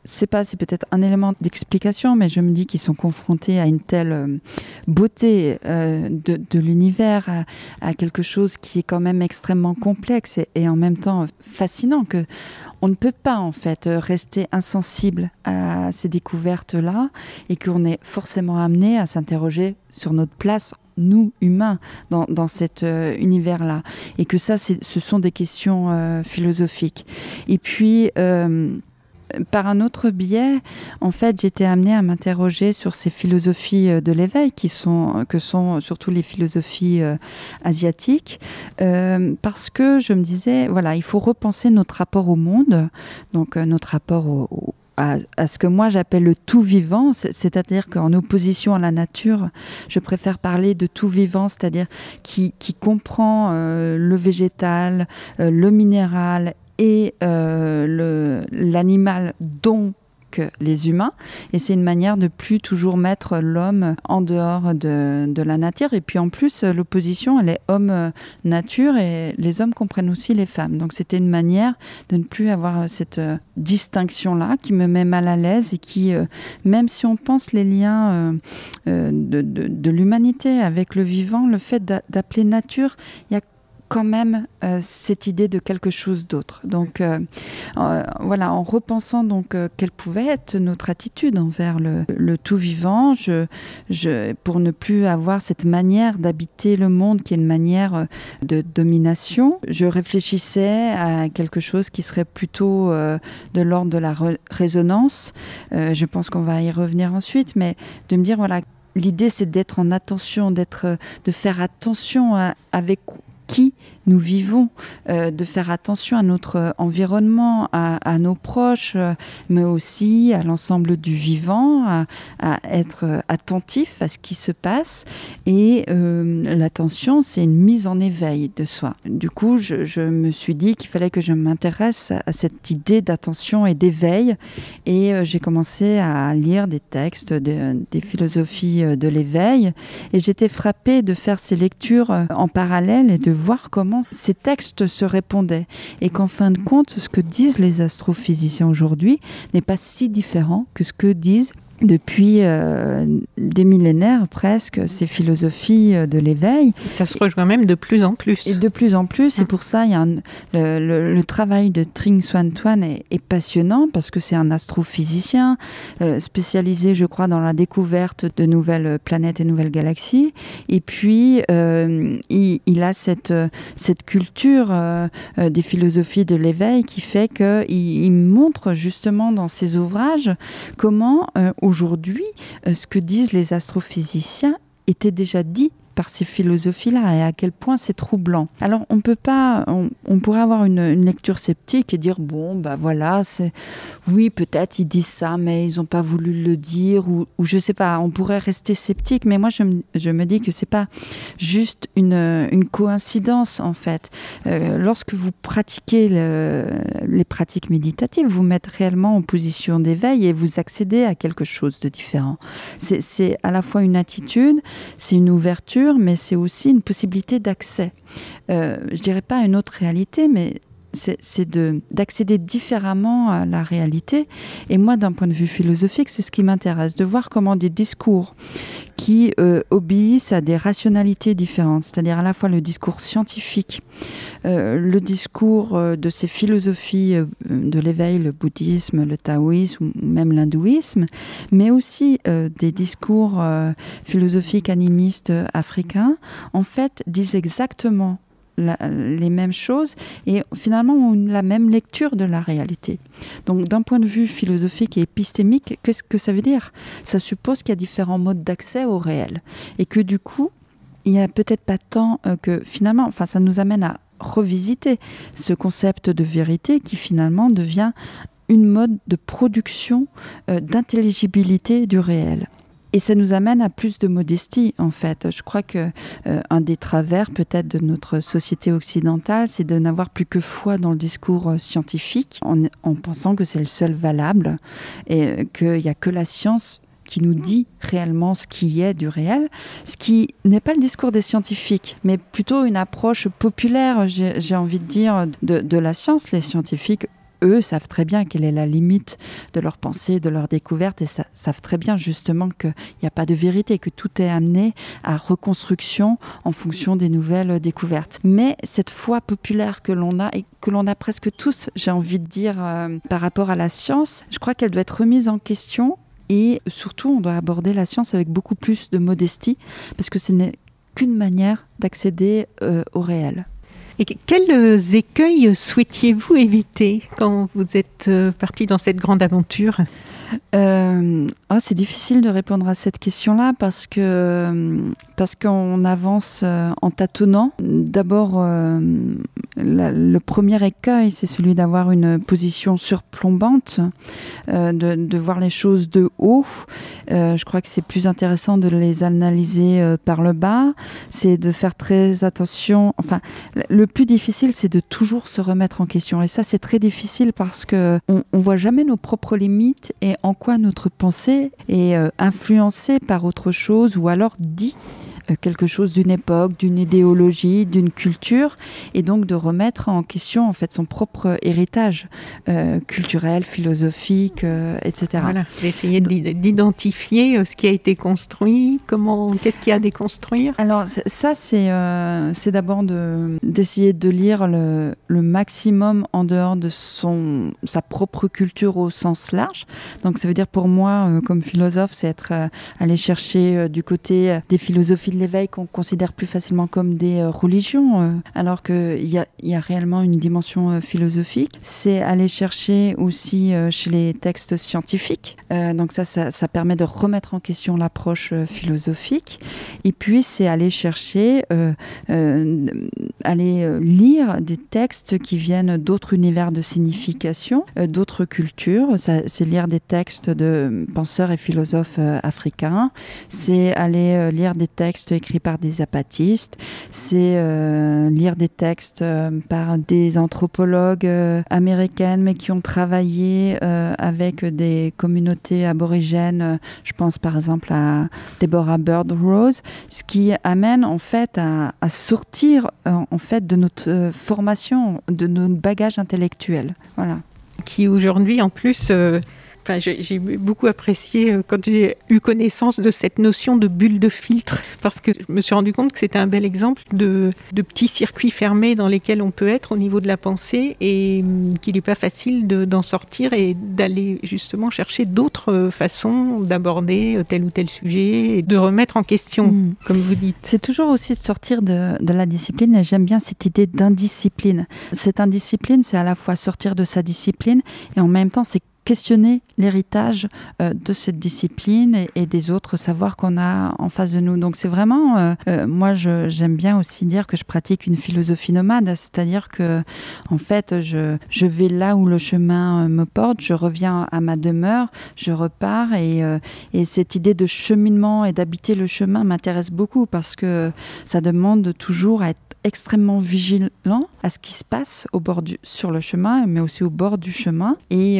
sais pas, c'est peut-être un élément d'explication, mais je me dis qu'ils sont confrontés à une telle euh, beauté euh, de, l'univers, à, quelque chose qui est quand même extrêmement complexe et, en même temps fascinant on ne peut pas en fait rester insensible à ces découvertes-là et qu'on est forcément amené à s'interroger sur notre place nous humains dans, cet euh, univers-là. Et que ça ce sont des questions euh, philosophiques. Et puis euh, par un autre biais, en fait, j'étais amenée à m'interroger sur ces philosophies euh, de l'éveil qui sont, que sont surtout les philosophies euh, asiatiques, euh, parce que je me disais, voilà, il faut repenser notre rapport au monde, donc notre rapport à, ce que moi j'appelle le tout vivant, c'est-à-dire qu'en opposition à la nature, je préfère parler de tout vivant, c'est-à-dire qui, qui, comprend le végétal, le minéral et euh, l'animal dont les humains. Et c'est une manière de plus toujours mettre l'homme en dehors de, la nature. Et puis en plus, l'opposition, elle est homme-nature et les hommes comprennent aussi les femmes. Donc c'était une manière de ne plus avoir cette euh, distinction-là qui me met mal à l'aise et qui, euh, même si on pense les liens de, de, de l'humanité avec le vivant, le fait d'appeler nature, il y a quand même euh, cette idée de quelque chose d'autre. Donc euh, euh, voilà, en repensant donc quelle pouvait être notre attitude envers le, tout vivant, pour ne plus avoir cette manière d'habiter le monde qui est une manière de domination, je réfléchissais à quelque chose qui serait plutôt de l'ordre de la résonance. je pense qu'on va y revenir ensuite, mais de me dire voilà l'idée c'est d'être en attention, d'être, de faire attention avec qui nous vivons, euh, de faire attention à notre environnement, à, nos proches, euh, mais aussi à l'ensemble du vivant, à, être attentif à ce qui se passe. Et euh, l'attention, c'est une mise en éveil de soi. Du coup, je, me suis dit qu'il fallait que je m'intéresse à cette idée d'attention et d'éveil. Et j'ai commencé à lire des textes, des philosophies de l'éveil. Et j'étais frappée de faire ces lectures en parallèle et de voir comment ces textes se répondaient. Et qu'en fin de compte, ce que disent les astrophysiciens aujourd'hui n'est pas si différent que ce que disent depuis euh, des millénaires presque, ces philosophies euh, de l'éveil. Ça se rejoint même de plus en plus. Et de plus en plus, et hum. pour ça, il y a le, travail de Tring Swan Tuan est, passionnant parce que c'est un astrophysicien euh, spécialisé, je crois, dans la découverte de nouvelles planètes et nouvelles galaxies. Et puis, il, a cette, cette culture des philosophies de l'éveil qui fait qu'il il montre justement dans ses ouvrages comment aujourd'hui, euh, ce que disent les astrophysiciens était déjà dit par ces philosophies-là et à quel point c'est troublant. Alors on peut pas, on, pourrait avoir une, lecture sceptique et dire bon bah voilà, c'est oui peut-être ils disent ça mais ils n'ont pas voulu le dire ou, ou je sais pas, on pourrait rester sceptique mais moi je, je me dis que c'est pas juste une, une, coïncidence en fait. Euh, lorsque vous pratiquez les pratiques méditatives, vous mettez réellement en position d'éveil et vous accédez à quelque chose de différent. C'est à la fois une attitude, c'est une ouverture mais c'est aussi une possibilité d'accès. Euh, je dirais pas une autre réalité, mais c'est d'accéder différemment à la réalité. Et moi, d'un point de vue philosophique, c'est ce qui m'intéresse, de voir comment des discours qui euh, obéissent à des rationalités différentes, c'est-à-dire à la fois le discours scientifique, euh, le discours euh, de ces philosophies de l'éveil, le bouddhisme, le taoïsme ou même l'hindouisme, mais aussi des discours philosophiques animistes africains, en fait, disent exactement les mêmes choses et finalement ont la même lecture de la réalité. Donc d'un point de vue philosophique et épistémique, qu'est-ce que ça veut dire? Ça suppose qu'il y a différents modes d'accès au réel et que du coup, il n'y a peut-être pas tant euh, que finalement, enfin ça nous amène à revisiter ce concept de vérité qui finalement devient une mode de production euh, d'intelligibilité du réel. Et ça nous amène à plus de modestie, en fait. Je crois que euh, un des travers, peut-être, de notre société occidentale, c'est de n'avoir plus que foi dans le discours euh, scientifique, en, pensant que c'est le seul valable et euh, qu'il n'y a que la science qui nous dit réellement ce qui est du réel, ce qui n'est pas le discours des scientifiques, mais plutôt une approche populaire, j'ai envie de dire, de, de, la science. Les scientifiques, eux savent très bien quelle est la limite de leur pensée, de leur découverte, et savent très bien justement qu'il n'y a pas de vérité, que tout est amené à reconstruction en fonction des nouvelles découvertes. Mais cette foi populaire que l'on a, et que l'on a presque tous, j'ai envie de dire, euh, par rapport à la science, je crois qu'elle doit être remise en question et surtout, on doit aborder la science avec beaucoup plus de modestie, parce que ce n'est qu'une manière d'accéder euh, au réel. Et quels écueils souhaitiez-vous éviter quand vous êtes euh, parti dans cette grande aventure? Euh, oh, c'est difficile de répondre à cette question-là parce que parce qu'on avance euh, en tâtonnant. D'abord, euh, le premier écueil, c'est celui d'avoir une position surplombante, de, de, voir les choses de haut. je crois que c'est plus intéressant de les analyser par le bas. C'est de faire très attention. Enfin, le plus difficile, c'est de toujours se remettre en question. Et ça, c'est très difficile parce que on, on voit jamais nos propres limites et en quoi notre pensée est euh, influencée par autre chose ou alors dit quelque chose d'une époque, d'une idéologie, d'une culture, et donc de remettre en question en fait son propre héritage euh, culturel, philosophique, euh, etc. Voilà, d'essayer d'identifier ce qui a été construit, comment, qu'est-ce qu'il y a à déconstruire. Alors ça, c'est c'est d'abord d'essayer de, lire le, le, maximum en dehors de son sa propre culture au sens large. Donc ça veut dire pour moi, comme philosophe, c'est être aller chercher du côté des philosophies l'éveil qu'on considère plus facilement comme des euh, religions, euh, alors qu'il y a, y a réellement une dimension euh, philosophique. C'est aller chercher aussi chez les textes scientifiques. donc ça, ça, permet de remettre en question l'approche philosophique. Et puis, c'est aller chercher, aller lire des textes qui viennent d'autres univers de signification, d'autres cultures. C'est lire des textes de penseurs et philosophes africains. C'est aller lire des textes écrits par des apatistes, c'est euh, lire des textes euh, par des anthropologues euh, américaines, mais qui ont travaillé avec des communautés aborigènes. Je pense par exemple à Deborah Bird Rose, ce qui amène en fait à, sortir en fait de notre formation, de notre bagage intellectuel. Voilà. Qui aujourd'hui en plus Enfin, j'ai beaucoup apprécié euh, quand j'ai eu connaissance de cette notion de bulle de filtre, parce que je me suis rendu compte que c'était un bel exemple de, de, petits circuits fermés dans lesquels on peut être au niveau de la pensée et hum, qu'il n'est pas facile d'en sortir et d'aller justement chercher d'autres euh, façons d'aborder euh, tel ou tel sujet et de remettre en question, hmm. comme vous dites. C'est toujours aussi de sortir de, de la discipline et j'aime bien cette idée d'indiscipline. Cette indiscipline, c'est à la fois sortir de sa discipline et en même temps, c'est questionner l'héritage euh, de cette discipline et, des autres savoirs qu'on a en face de nous. Donc c'est vraiment, euh, euh, moi j'aime bien aussi dire que je pratique une philosophie nomade, c'est-à-dire que en fait je, je vais là où le chemin me porte, je reviens à ma demeure, je repars et, et cette idée de cheminement et d'habiter le chemin m'intéresse beaucoup parce que ça demande toujours à être extrêmement vigilant à ce qui se passe au bord du, sur le chemin, mais aussi au bord du chemin, et,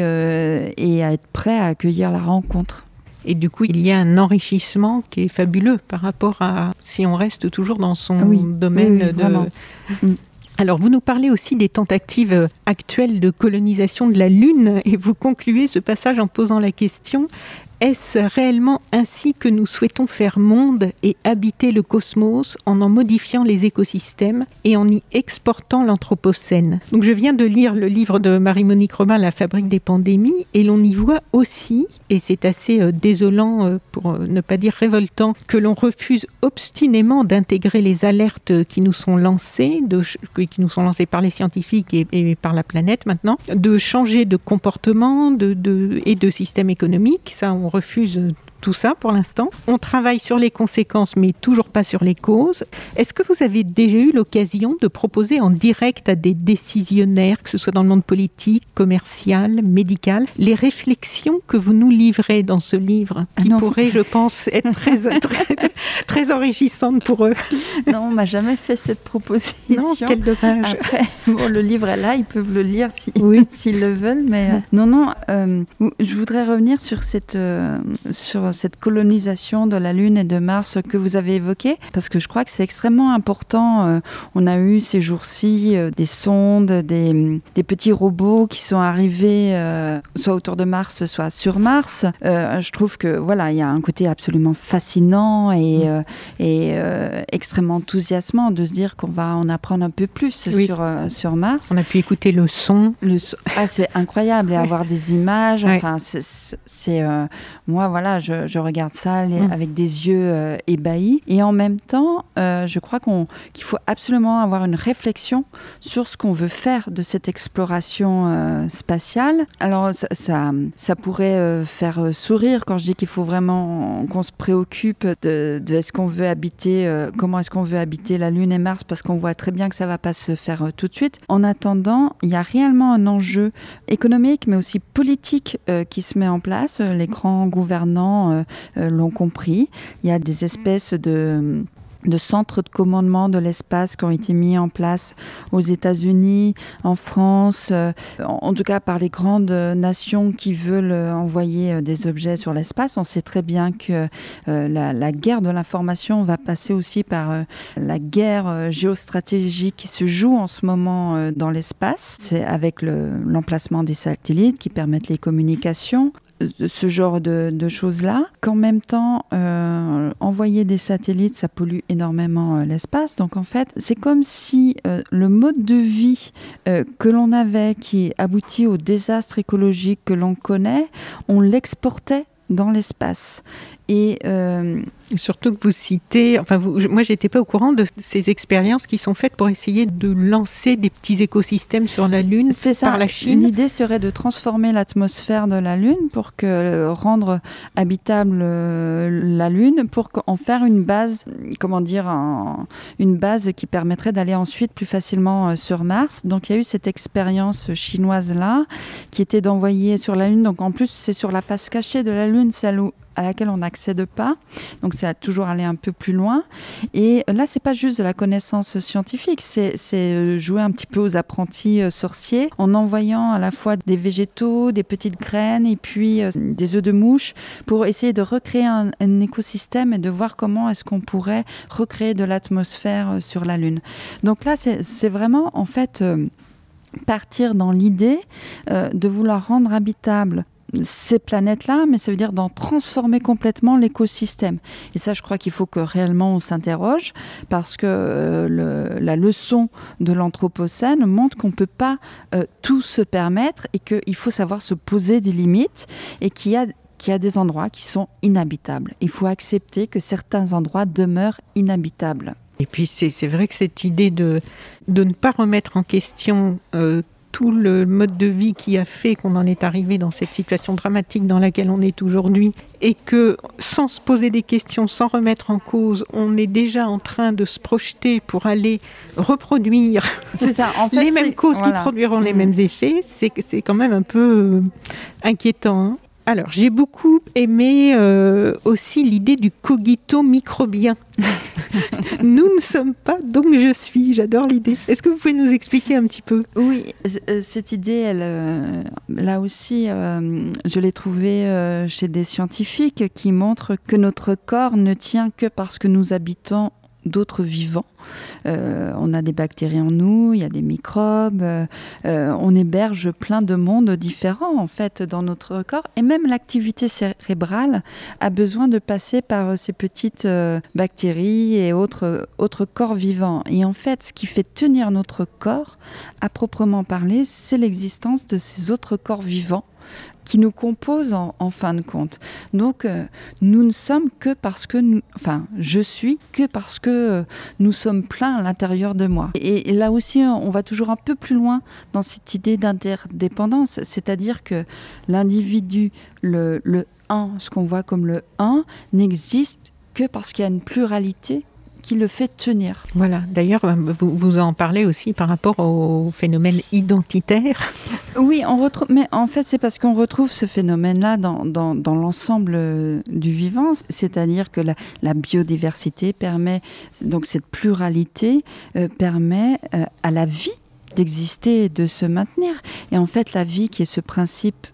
et à être prêt à accueillir la rencontre. Et du coup, il y a un enrichissement qui est fabuleux par rapport à si on reste toujours dans son domaine de. Mm. Alors, vous nous parlez aussi des tentatives actuelles de colonisation de la Lune et vous concluez ce passage en posant la question est-ce réellement ainsi que nous souhaitons faire monde et habiter le cosmos en en modifiant les écosystèmes et en y exportant l'anthropocène? Donc je viens de lire le livre de Marie-Monique Robin, La fabrique des pandémies, et l'on y voit aussi, et c'est assez euh, désolant euh, pour euh, ne pas dire révoltant, que l'on refuse obstinément d'intégrer les alertes qui nous sont lancées, qui nous sont lancées par les scientifiques et, par la planète maintenant, de changer de comportement et de système économique. Ça, refuse tout ça pour l'instant. On travaille sur les conséquences, mais toujours pas sur les causes. Est-ce que vous avez déjà eu l'occasion de proposer en direct à des décisionnaires, que ce soit dans le monde politique, commercial, médical, les réflexions que vous nous livrez dans ce livre, qui ah pourraient, je pense, être très, [laughs] très, enrichissantes pour eux? Non, on m'a jamais fait cette proposition. Non, quel dommage. Après, bon, le livre est là, ils peuvent le lire [laughs] s'ils le veulent, mais euh, non, non. Euh, je voudrais revenir sur cette, euh, sur cette colonisation de la Lune et de Mars que vous avez évoquée, parce que je crois que c'est extrêmement important. Euh, on a eu ces jours-ci euh, des sondes, des, petits robots qui sont arrivés euh, soit autour de Mars, soit sur Mars. je trouve que voilà, il y a un côté absolument fascinant et, et extrêmement enthousiasmant de se dire qu'on va en apprendre un peu plus sur, sur Mars. On a pu écouter le son. Le Ah, c'est incroyable et avoir des images. Enfin, c'est moi voilà, je, je, regarde ça mm. avec des yeux euh, ébahis. Et en même temps, euh, je crois qu'on, qu'il faut absolument avoir une réflexion sur ce qu'on veut faire de cette exploration euh, spatiale. Alors, ça, ça, pourrait faire sourire quand je dis qu'il faut vraiment qu'on se préoccupe de, de est-ce qu'on veut habiter, comment est-ce qu'on veut habiter la Lune et Mars, parce qu'on voit très bien que ça va pas se faire tout de suite. En attendant, il y a réellement un enjeu économique, mais aussi politique qui se met en place. Les grands gouvernants euh, euh, l'ont compris. Il y a des espèces de centres de commandement de l'espace qui ont été mis en place aux États-Unis, en France, euh, en tout cas par les grandes nations qui veulent envoyer des objets sur l'espace. On sait très bien que la, guerre de l'information va passer aussi par la guerre géostratégique qui se joue en ce moment dans l'espace. C'est avec l'emplacement des satellites qui permettent les communications ce genre de, choses-là, qu'en même temps, euh, envoyer des satellites, ça pollue énormément euh, l'espace. Donc en fait, c'est comme si euh, le mode de vie que l'on avait, qui aboutit au désastre écologique que l'on connaît, on l'exportait dans l'espace. Et surtout que vous citez, enfin, vous, moi, j'étais pas au courant de ces expériences qui sont faites pour essayer de lancer des petits écosystèmes sur la Lune par la Chine. L'idée serait de transformer l'atmosphère de la Lune pour que euh, rendre habitable euh, la Lune, pour en faire une base, comment dire, une base qui permettrait d'aller ensuite plus facilement euh, sur Mars. Donc, il y a eu cette expérience chinoise là, qui était d'envoyer sur la Lune. Donc, en plus, c'est sur la face cachée de la Lune, celle où à laquelle on n'accède pas. Donc c'est à toujours aller un peu plus loin. Et là, c'est pas juste de la connaissance scientifique, c'est euh, jouer un petit peu aux apprentis euh, sorciers en envoyant à la fois des végétaux, des petites graines et puis euh, des œufs de mouche pour essayer de recréer un, un écosystème et de voir comment est-ce qu'on pourrait recréer de l'atmosphère sur la Lune. Donc là, c'est vraiment en fait partir dans l'idée de vouloir rendre habitable ces planètes-là, mais ça veut dire d'en transformer complètement l'écosystème. Et ça, je crois qu'il faut que réellement on s'interroge, parce que euh, la leçon de l'Anthropocène montre qu'on ne peut pas euh, tout se permettre et qu'il faut savoir se poser des limites et qu'il y a des endroits qui sont inhabitables. Il faut accepter que certains endroits demeurent inhabitables. Et puis c'est vrai que cette idée de, de ne pas remettre en question euh, tout le mode de vie qui a fait qu'on en est arrivé dans cette situation dramatique dans laquelle on est aujourd'hui et que sans se poser des questions, sans remettre en cause, on est déjà en train de se projeter pour aller reproduire ça. En fait, les mêmes causes qui produiront les mm. mêmes effets, c'est quand même un peu inquiétant. Hein. Alors, j'ai beaucoup aimé euh, aussi l'idée du cogito microbien. [laughs] nous ne sommes pas, donc je suis. J'adore l'idée. Est-ce que vous pouvez nous expliquer un petit peu? Oui, euh, cette idée, elle, euh, là aussi, je l'ai trouvée chez des scientifiques qui montrent que notre corps ne tient que parce que nous habitons d'autres vivants. Euh, on a des bactéries en nous, il y a des microbes, euh, on héberge plein de mondes différents en fait dans notre corps et même l'activité cérébrale a besoin de passer par ces petites euh, bactéries et autres, autres corps vivants. Et en fait, ce qui fait tenir notre corps, à proprement parler, c'est l'existence de ces autres corps vivants qui nous compose en, fin de compte. Donc, euh, nous ne sommes que parce que, nous, enfin, je suis que parce que euh, nous sommes pleins à l'intérieur de moi. Et, là aussi, on va toujours un peu plus loin dans cette idée d'interdépendance, c'est-à-dire que l'individu, le, le 1, ce qu'on voit comme le 1, n'existe que parce qu'il y a une pluralité qui le fait tenir. Voilà, d'ailleurs, euh, vous, vous, en parlez aussi par rapport au phénomène identitaire. Oui, on retrouve, mais en fait, c'est parce qu'on retrouve ce phénomène-là dans, dans, dans l'ensemble euh, du vivant, c'est-à-dire que la, la, biodiversité permet, donc cette pluralité euh, permet à la vie d'exister et de se maintenir. Et en fait, la vie qui est ce principe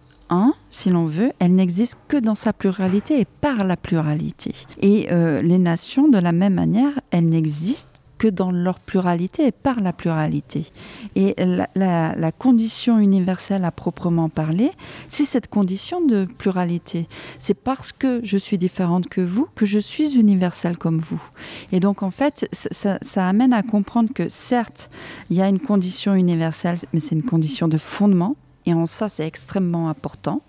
si l'on veut, elle n'existe que dans sa pluralité et par la pluralité. Et euh, les nations, de la même manière, elles n'existent que dans leur pluralité et par la pluralité. Et la, condition universelle à proprement parler, c'est cette condition de pluralité. C'est parce que je suis différente que vous que je suis universelle comme vous. Et donc en fait, ça amène à comprendre que certes, il y a une condition universelle, mais c'est une condition de fondement et en ça, c'est extrêmement important.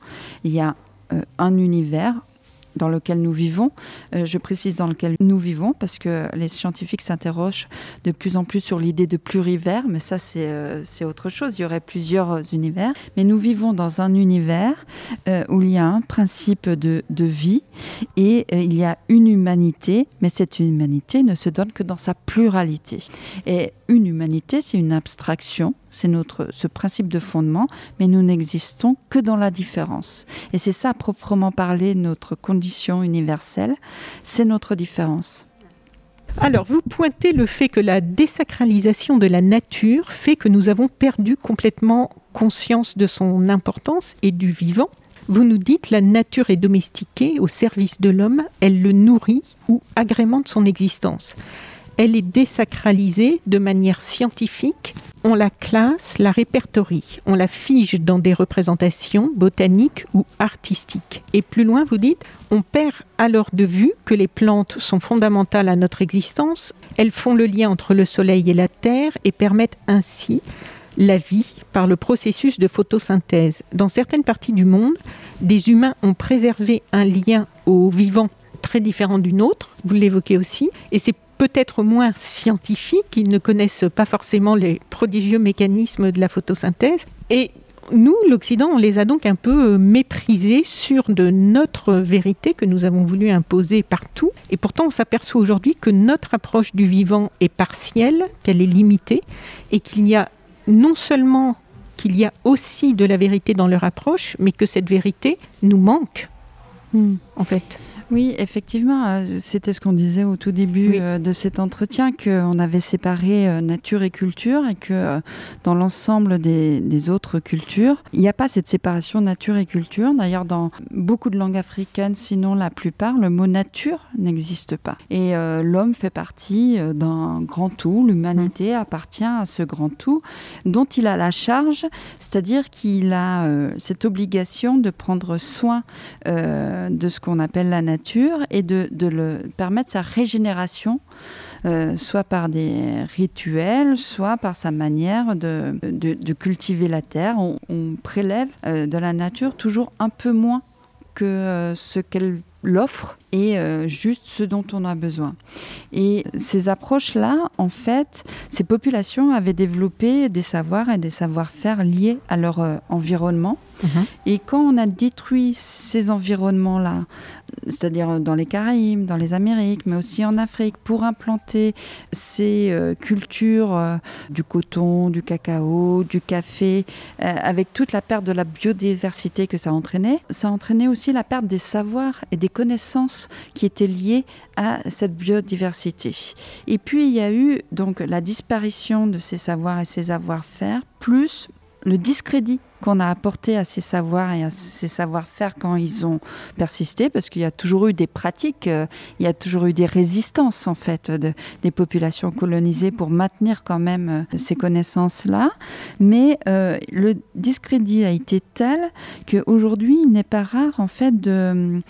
Il y a euh, un univers dans lequel nous vivons. Euh, je précise dans lequel nous vivons parce que les scientifiques s'interrogent de plus en plus sur l'idée de plurivers, mais ça euh, c'est autre chose. Il y aurait plusieurs univers. Mais nous vivons dans un univers où il y a un principe de, vie et il y a une humanité, mais cette humanité ne se donne que dans sa pluralité. Une humanité, c'est une abstraction c'est notre ce principe de fondement, mais nous n'existons que dans la différence. Et c'est ça, proprement parler, notre condition universelle, c'est notre différence. Alors, vous pointez le fait que la désacralisation de la nature fait que nous avons perdu complètement conscience de son importance et du vivant. Vous nous dites la nature est domestiquée au service de l'homme, elle le nourrit ou agrémente son existence elle est désacralisée de manière scientifique. On la classe, la répertorie, on la fige dans des représentations botaniques ou artistiques. Et plus loin, vous dites, on perd alors de vue que les plantes sont fondamentales à notre existence. Elles font le lien entre le soleil et la terre et permettent ainsi la vie par le processus de photosynthèse. Dans certaines parties du monde, des humains ont préservé un lien au vivant très différent d'une autre, vous l'évoquez aussi, et c'est peut-être moins scientifiques, ils ne connaissent pas forcément les prodigieux mécanismes de la photosynthèse. Et nous, l'Occident, on les a donc un peu euh, méprisés sur de notre vérité que nous avons voulu imposer partout. Et pourtant, on s'aperçoit aujourd'hui que notre approche du vivant est partielle, qu'elle est limitée, et qu'il y a non seulement qu'il y a aussi de la vérité dans leur approche, mais que cette vérité nous manque, hmm. en fait. Oui, effectivement, euh, c'était ce qu'on disait au tout début euh, de cet entretien, qu'on avait séparé euh, nature et culture et que dans l'ensemble des, autres cultures, il n'y a pas cette séparation nature et culture. D'ailleurs, dans beaucoup de langues africaines, sinon la plupart, le mot nature n'existe pas. Et l'homme fait partie d'un grand tout, l'humanité mmh. appartient à ce grand tout dont il a la charge, c'est-à-dire qu'il a cette obligation de prendre soin de ce qu'on appelle la nature et de, le permettre sa régénération, euh, soit par des rituels, soit par sa manière de, cultiver la terre. On, prélève euh, de la nature toujours un peu moins que euh, ce qu'elle l'offre et juste ce dont on a besoin. Et ces approches-là, en fait, ces populations avaient développé des savoirs et des savoir-faire liés à leur environnement. Mhm. Et quand on a détruit ces environnements-là, c'est-à-dire dans les Caraïbes, dans les Amériques, mais aussi en Afrique, pour implanter ces euh, cultures euh, du coton, du cacao, du café, euh, avec toute la perte de la biodiversité que ça entraînait, ça entraînait aussi la perte des savoirs et des connaissances qui étaient liées à cette biodiversité. Et puis il y a eu donc la disparition de ces savoirs et ces savoir-faire, plus le discrédit qu'on a apporté à ces savoirs et à ces savoir-faire quand ils ont persisté, parce qu'il y a toujours eu des pratiques, euh, il y a toujours eu des résistances en fait de, des populations colonisées pour maintenir quand même euh, ces connaissances-là. Mais euh, le discrédit a été tel qu'aujourd'hui, il n'est pas rare en fait de,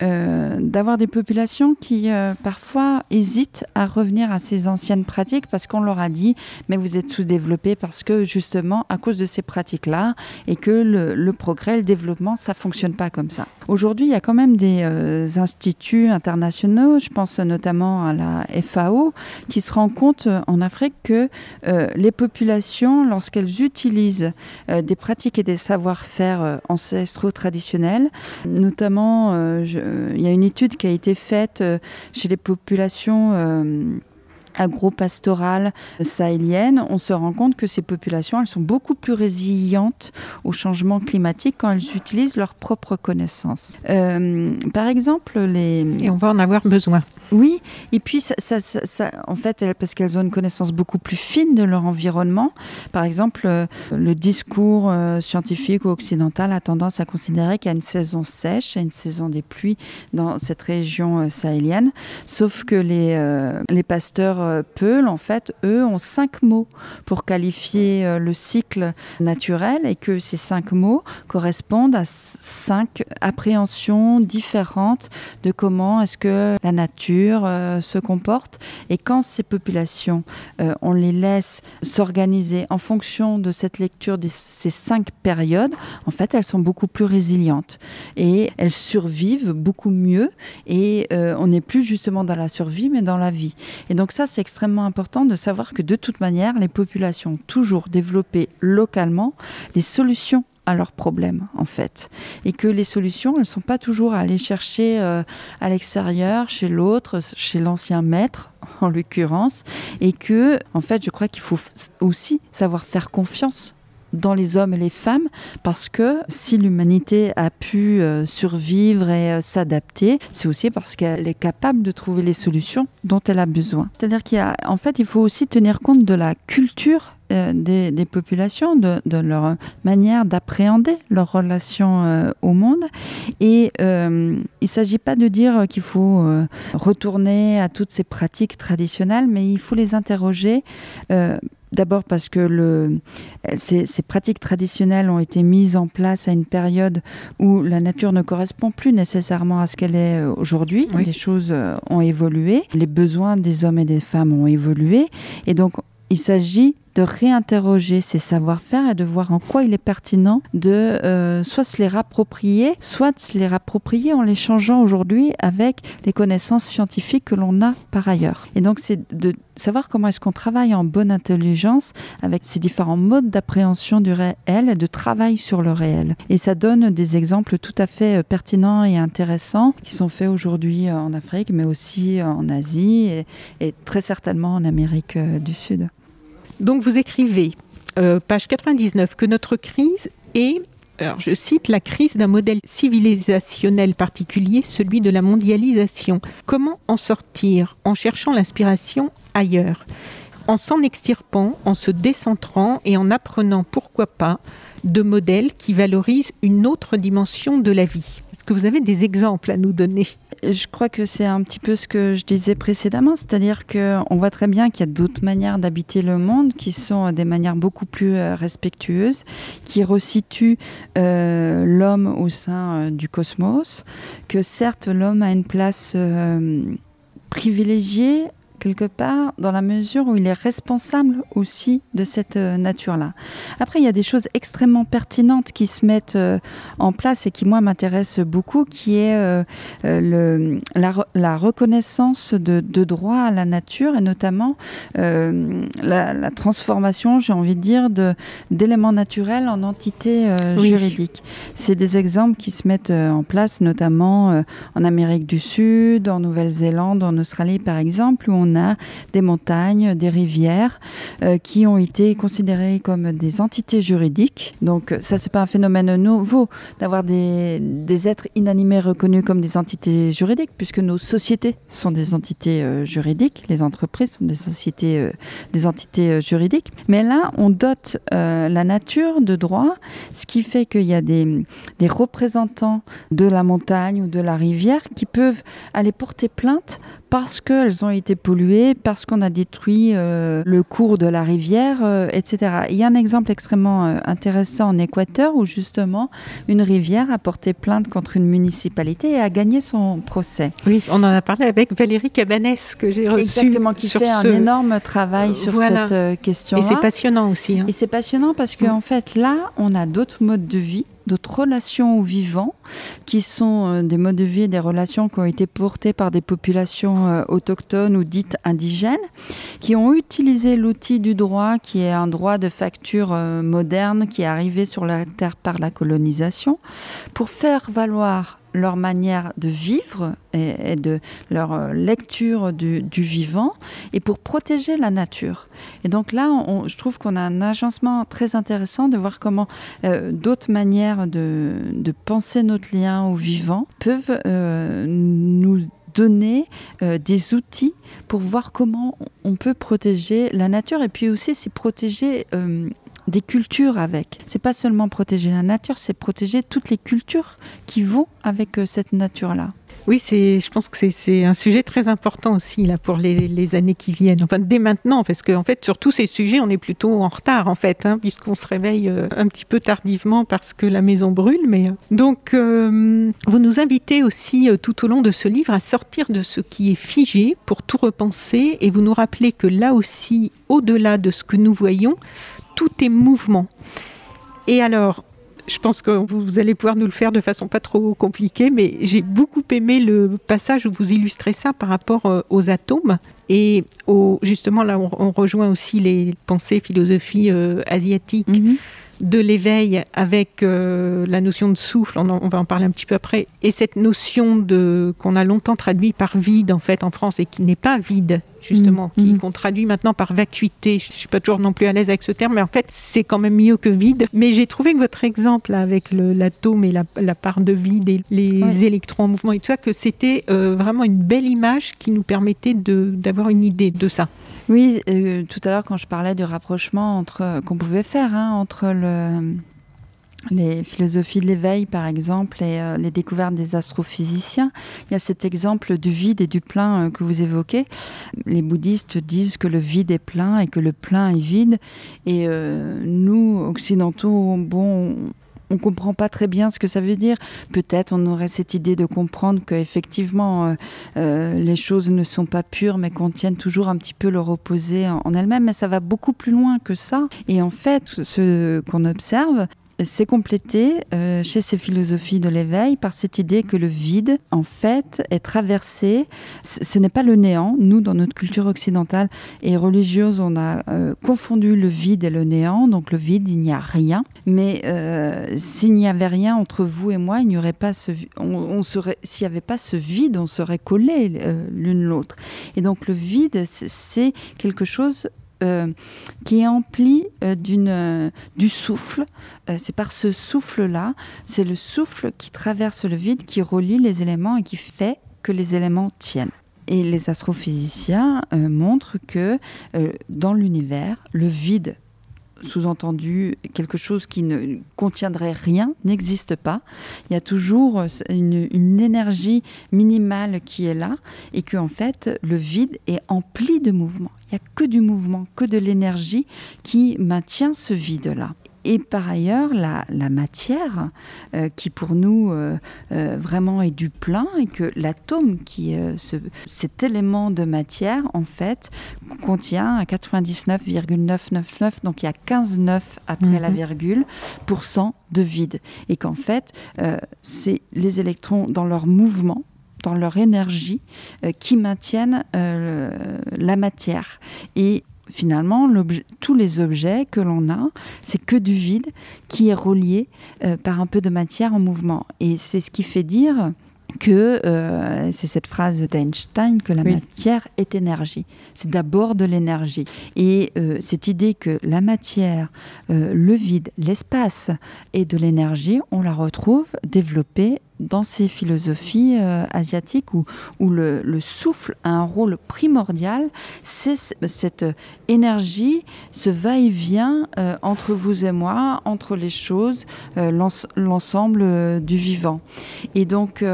d'avoir des populations qui parfois hésitent à revenir à ces anciennes pratiques parce qu'on leur a dit, mais vous êtes sous-développés parce que justement, à cause de ces pratiques-là, et que le, progrès, le développement, ça fonctionne pas comme ça. Aujourd'hui, il y a quand même des euh, instituts internationaux, je pense notamment à la FAO, qui se rend compte euh, en Afrique que euh, les populations, lorsqu'elles utilisent des pratiques et des savoir-faire ancestraux traditionnels, notamment, il y a une étude qui a été faite chez les populations agro-pastorale sahélienne, on se rend compte que ces populations, elles sont beaucoup plus résilientes au changement climatique quand elles utilisent leurs propres connaissances. Euh, par exemple, les... Et on va en avoir besoin. Oui, et puis ça, en fait, parce qu'elles ont une connaissance beaucoup plus fine de leur environnement. Par exemple, euh, le discours euh, scientifique ou occidental a tendance à considérer qu'il y a une saison sèche et une saison des pluies dans cette région sahélienne, sauf que les, les pasteurs Peul, en fait, eux, ont cinq mots pour qualifier euh, le cycle naturel et que ces cinq mots correspondent à cinq appréhensions différentes de comment est-ce que la nature euh, se comporte. Et quand ces populations, on les laisse s'organiser en fonction de cette lecture de ces cinq périodes, en fait, elles sont beaucoup plus résilientes et elles survivent beaucoup mieux et on n'est plus justement dans la survie, mais dans la vie. Et donc ça, c'est extrêmement important de savoir que de toute manière, les populations ont toujours développé localement les solutions à leurs problèmes en fait. Et que les solutions elles ne sont pas toujours à aller chercher euh, à l'extérieur chez l'autre chez l'ancien maître en l'occurrence. Et que en fait je crois qu'il faut aussi savoir faire confiance dans les hommes et les femmes, parce que si l'humanité a pu euh, survivre et euh, s'adapter, c'est aussi parce qu'elle est capable de trouver les solutions dont elle a besoin. C'est-à-dire qu'il en fait, il faut aussi tenir compte de la culture euh, des, populations, de, leur manière d'appréhender leur relation au monde. Et il ne s'agit pas de dire qu'il faut retourner à toutes ces pratiques traditionnelles, mais il faut les interroger D'abord parce que le, ces, pratiques traditionnelles ont été mises en place à une période où la nature ne correspond plus nécessairement à ce qu'elle est euh, aujourd'hui. Les choses euh, ont évolué, les besoins des hommes et des femmes ont évolué. Et donc, il s'agit de réinterroger ces savoir-faire et de voir en quoi il est pertinent de euh, soit se les rapproprier, soit se les rapproprier en les changeant aujourd'hui avec les connaissances scientifiques que l'on a par ailleurs. Et donc c'est de savoir comment est-ce qu'on travaille en bonne intelligence avec ces différents modes d'appréhension du réel et de travail sur le réel. Et ça donne des exemples tout à fait euh, pertinents et intéressants qui sont faits aujourd'hui euh, en Afrique, mais aussi en Asie et très certainement en Amérique du Sud. Donc vous écrivez, euh, page 99, que notre crise est Alors, je cite la crise d'un modèle civilisationnel particulier, celui de la mondialisation. Comment en sortir en cherchant l'inspiration ailleurs? En s'en extirpant, en se décentrant et en apprenant, pourquoi pas, de modèles qui valorisent une autre dimension de la vie. Est-ce que vous avez des exemples à nous donner? Je crois que c'est un petit peu ce que je disais précédemment, c'est-à-dire qu'on voit très bien qu'il y a d'autres manières d'habiter le monde qui sont des manières beaucoup plus euh, respectueuses, qui resituent euh, l'homme au sein euh, du cosmos, que certes l'homme a une place privilégiée quelque part, dans la mesure où il est responsable aussi de cette euh, nature-là. Après, il y a des choses extrêmement pertinentes qui se mettent euh, en place et qui, moi, m'intéressent beaucoup, qui est euh, le, la, reconnaissance de, de droit à la nature et notamment la, transformation, j'ai envie de dire, d'éléments naturels en entités juridiques. C'est des exemples qui se mettent en place, notamment en Amérique du Sud, en Nouvelle-Zélande, en Australie, par exemple, où on des montagnes, des rivières euh, qui ont été considérées comme des entités juridiques. Donc ça, c'est pas un phénomène nouveau d'avoir des, êtres inanimés reconnus comme des entités juridiques, puisque nos sociétés sont des entités euh, juridiques, les entreprises sont des sociétés, euh, des entités juridiques. Mais là, on dote la nature de droit, ce qui fait qu'il y a des, des représentants de la montagne ou de la rivière qui peuvent aller porter plainte parce qu'elles ont été polluées, parce qu'on a détruit euh, le cours de la rivière, euh, etc. Il y a un exemple extrêmement euh, intéressant en Équateur où justement une rivière a porté plainte contre une municipalité et a gagné son procès. Oui, on en a parlé avec Valérie Cabanès que j'ai reçue. Exactement, qui fait un énorme travail sur cette question. -là. Et c'est passionnant aussi. Hein. Et c'est passionnant parce qu'en en fait là, on a d'autres modes de vie d'autres relations aux vivants, qui sont euh, des modes de vie et des relations qui ont été portées par des populations euh, autochtones ou dites indigènes, qui ont utilisé l'outil du droit, qui est un droit de facture euh, moderne qui est arrivé sur la terre par la colonisation, pour faire valoir leur manière de vivre et, de leur euh, lecture du, vivant et pour protéger la nature. Et donc là, je trouve qu'on a un agencement très intéressant de voir comment euh, d'autres manières de, penser notre lien au vivant peuvent euh, nous donner des outils pour voir comment on peut protéger la nature et puis aussi s'y protéger des cultures avec. C'est pas seulement protéger la nature, c'est protéger toutes les cultures qui vont avec euh, cette nature-là. Oui, c'est, je pense que c'est un sujet très important aussi là pour les, années qui viennent. Enfin, dès maintenant, parce qu'en fait, sur tous ces sujets, on est plutôt en retard en fait, hein, puisqu'on se réveille euh, un petit peu tardivement parce que la maison brûle. Mais euh, donc, vous nous invitez aussi tout au long de ce livre à sortir de ce qui est figé pour tout repenser, et vous nous rappelez que là aussi, au-delà de ce que nous voyons, tout est mouvement. Et alors, je pense que vous allez pouvoir nous le faire de façon pas trop compliquée, mais j'ai beaucoup aimé le passage où vous illustrez ça par rapport euh, aux atomes. Et justement, là, on, rejoint aussi les pensées, philosophies euh, asiatiques. Mhm. De l'éveil avec euh, la notion de souffle, on, on, va en parler un petit peu après, et cette notion de qu'on a longtemps traduit par vide en fait en France et qui n'est pas vide, justement, mm. qu'on traduit maintenant par vacuité. Je suis pas toujours non plus à l'aise avec ce terme, mais en fait, c'est quand même mieux que vide. Mais j'ai trouvé que votre exemple avec l'atome et la, part de vide et les électrons en mouvement et tout ça, que c'était euh, vraiment une belle image qui nous permettait d'avoir une idée de ça. Oui, euh, tout à l'heure quand je parlais du rapprochement entre qu'on pouvait faire hein, entre le les philosophies de l'éveil, par exemple, et euh, les découvertes des astrophysiciens. Il y a cet exemple du vide et du plein euh, que vous évoquez. Les bouddhistes disent que le vide est plein et que le plein est vide. Et euh, nous, occidentaux, bon, on comprend pas très bien ce que ça veut dire. Peut-être on aurait cette idée de comprendre qu'effectivement les choses ne sont pas pures mais contiennent toujours un petit peu leur opposé en, en elles-mêmes. Mais ça va beaucoup plus loin que ça. Et en fait, ce qu'on observe, c'est complété euh, chez ces philosophies de l'éveil par cette idée que le vide, en fait, est traversé. Ce n'est pas le néant. Nous, dans notre culture occidentale et religieuse, on a euh, confondu le vide et le néant. Donc le vide, il n'y a rien. Mais euh, s'il n'y avait rien entre vous et moi, il n'y aurait pas. On, serait. S'il n'y avait pas ce vide, on serait collés l'une l'autre. Et donc le vide, c'est quelque chose qui est empli d'une, du souffle. c'est par ce souffle-là, c'est le souffle qui traverse le vide, qui relie les éléments et qui fait que les éléments tiennent. Et les astrophysiciens montrent que dans l'univers, le vide sous-entendu quelque chose qui ne contiendrait rien n'existe pas. Il y a toujours une, énergie minimale qui est là et que en fait le vide est empli de mouvement. Il n'y a que du mouvement, que de l'énergie qui maintient ce vide-là. Et par ailleurs, la, matière, euh, qui pour nous euh, euh, vraiment est du plein, et que l'atome, qui cet élément de matière, en fait, contient à 99,999, donc il y a 15 9 après la mhm. virgule, pour cent de vide. Et qu'en fait, c'est les électrons dans leur mouvement, dans leur énergie, qui maintiennent la matière. Et finalement, tous les objets que l'on a, c'est que du vide qui est relié euh, par un peu de matière en mouvement. Et c'est ce qui fait dire que euh, c'est cette phrase d'Einstein que la matière est énergie. C'est d'abord de l'énergie. Et euh, cette idée que la matière, le vide, l'espace est de l'énergie, on la retrouve développée dans ces philosophies euh, asiatiques où, le, souffle a un rôle primordial, c'est cette énergie, ce va-et-vient euh, entre vous et moi, entre les choses, euh, l'ensemble du vivant. Et donc,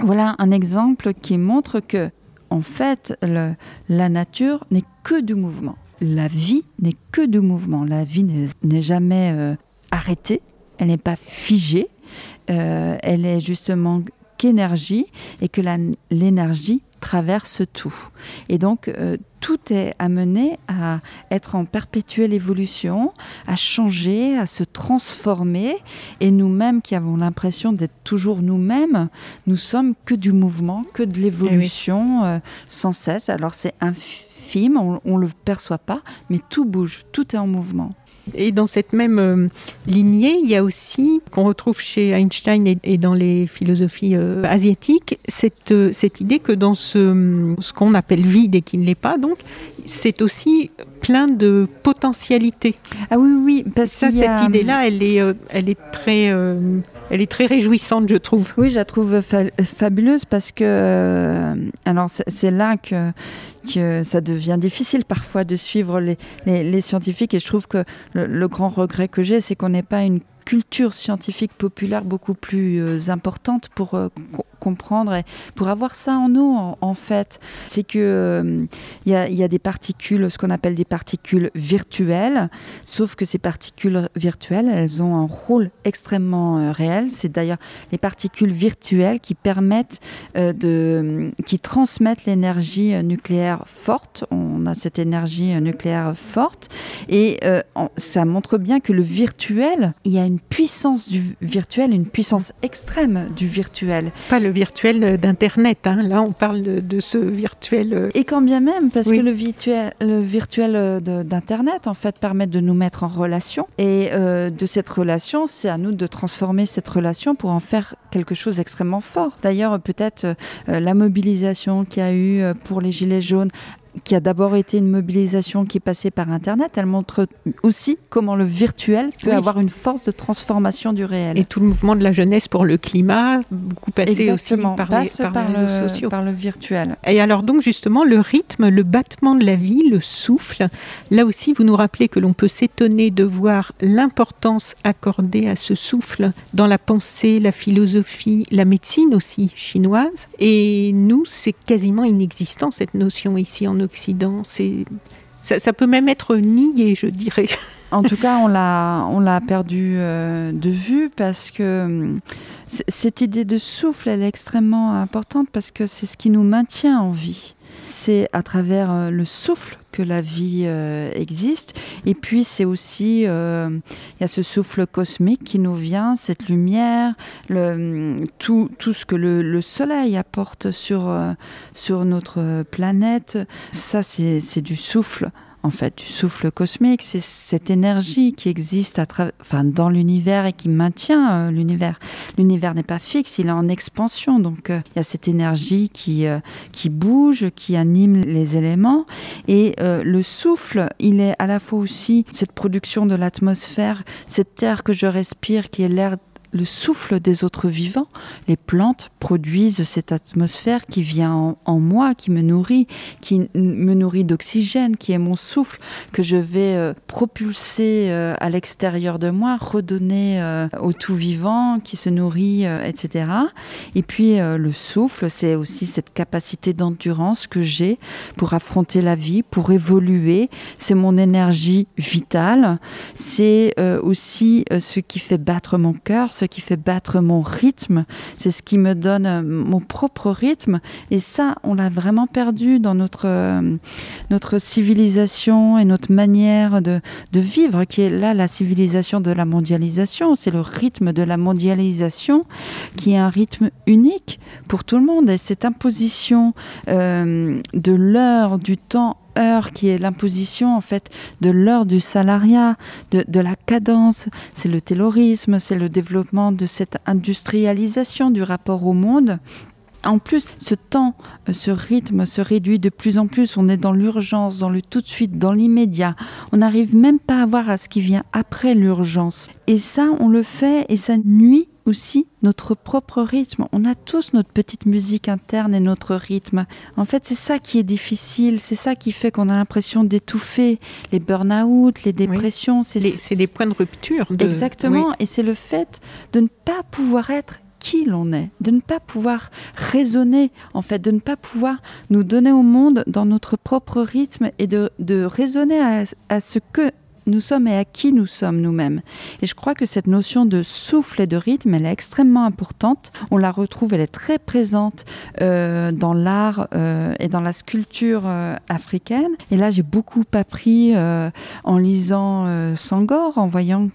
voilà un exemple qui montre que, en fait, la nature n'est que du mouvement. La vie n'est que du mouvement. La vie n'est jamais arrêtée, elle n'est pas figée euh, elle est justement qu'énergie et que l'énergie traverse tout. Et donc, euh, tout est amené à être en perpétuelle évolution, à changer, à se transformer. Et nous-mêmes qui avons l'impression d'être toujours nous-mêmes, nous sommes que du mouvement, que de l'évolution eh euh, sans cesse. Alors c'est infime, on ne le perçoit pas, mais tout bouge, tout est en mouvement. Et dans cette même euh, lignée, il y a aussi, qu'on retrouve chez Einstein et, dans les philosophies euh, asiatiques, cette, euh, cette idée que dans ce qu'on appelle vide et qui ne l'est pas, donc, c'est aussi plein de potentialités. Ah oui, oui, parce ça, cette idée-là, elle est, elle est très, elle est très réjouissante, je trouve. Oui, je la trouve fabuleuse parce que, alors, c'est là que que ça devient difficile parfois de suivre les, les, scientifiques. Et je trouve que le, grand regret que j'ai, c'est qu'on n'ait pas une culture scientifique populaire beaucoup plus euh, importante pour euh, comprendre et pour avoir ça en nous, en, fait. C'est que euh, il y, a des particules, ce qu'on appelle des particules virtuelles, sauf que ces particules virtuelles, elles ont un rôle extrêmement réel. C'est d'ailleurs les particules virtuelles qui permettent de, qui transmettent l'énergie nucléaire forte. On a cette énergie nucléaire forte et ça montre bien que le virtuel, il y a une puissance du virtuel, une puissance extrême du virtuel. Pas le virtuel d'Internet, hein. là on parle de, ce virtuel. Euh, Et quand bien même, parce que le virtuel, le virtuel euh, d'Internet en fait permet de nous mettre en relation. Et euh, de cette relation, c'est à nous de transformer cette relation pour en faire quelque chose d'extrêmement fort. D'ailleurs, peut-être la mobilisation qu'il y a eu pour les Gilets jaunes qui a d'abord été une mobilisation qui est passée par Internet, elle montre aussi comment le virtuel peut avoir une force de transformation du réel. Et tout le mouvement de la jeunesse pour le climat, beaucoup passé aussi par, passe les, par, les réseaux sociaux. Par le virtuel. Et alors donc justement, le rythme, le battement de la vie, le souffle, là aussi vous nous rappelez que l'on peut s'étonner de voir l'importance accordée à ce souffle dans la pensée, la philosophie, la médecine aussi chinoise. Et nous, c'est quasiment inexistant cette notion ici en C'est ça, peut même être nié, je dirais. [laughs] En tout cas, on l'a, on l'a perdu euh, de vue parce que cette idée de souffle, elle est extrêmement importante parce que c'est ce qui nous maintient en vie. C'est à travers euh, le souffle que la vie euh, existe. Et puis c'est aussi, euh, il y a ce souffle cosmique qui nous vient, cette lumière, tout ce que le, soleil apporte sur, sur notre planète. Ça, c'est du souffle en fait, du souffle cosmique. C'est cette énergie qui existe à enfin, dans l'univers et qui maintient euh, l'univers. L'univers n'est pas fixe, il est en expansion. Donc, euh, il y a cette énergie qui, euh, qui bouge, qui anime les éléments. Et le souffle, il est à la fois aussi cette production de l'atmosphère, cette terre que je respire qui est l'air le souffle des autres vivants. Les plantes produisent cette atmosphère qui vient en, moi, qui me nourrit, qui me nourrit d'oxygène, qui est mon souffle que je vais euh, propulser euh, à l'extérieur de moi, redonner euh, au tout vivant qui se nourrit, etc. Et puis le souffle, c'est aussi cette capacité d'endurance que j'ai pour affronter la vie, pour évoluer. C'est mon énergie vitale. C'est aussi ce qui fait battre mon cœur, qui fait battre mon rythme, c'est ce qui me donne euh, mon propre rythme. Et ça, on l'a vraiment perdu dans notre, euh, notre civilisation et notre manière de, de vivre, qui est là la civilisation de la mondialisation. C'est le rythme de la mondialisation qui est un rythme unique pour tout le monde. Et cette imposition euh, de l'heure, du temps heure qui est l'imposition en fait de l'heure du salariat, de, de la cadence, c'est le terrorisme, c'est le développement de cette industrialisation du rapport au monde. En plus, ce temps, euh, ce rythme se réduit de plus en plus. On est dans l'urgence, dans le tout de suite, dans l'immédiat. On n'arrive même pas à voir à ce qui vient après l'urgence. Et ça, on le fait et ça nuit aussi notre propre rythme. On a tous notre petite musique interne et notre rythme. En fait, c'est ça qui est difficile, c'est ça qui fait qu'on a l'impression d'étouffer les burn-out, les dépressions. C'est des points de rupture. Exactement, et c'est le fait de ne pas pouvoir être qui l'on est, de ne pas pouvoir raisonner, en fait, de ne pas pouvoir nous donner au monde dans notre propre rythme et de, raisonner à ce que nous sommes et à qui nous sommes nous-mêmes. Et je crois que cette notion de souffle et de rythme, elle est extrêmement importante. On la retrouve, elle est très présente euh, dans l'art euh, et dans la sculpture euh, africaine. Et là, j'ai beaucoup appris en lisant Sangor, en voyant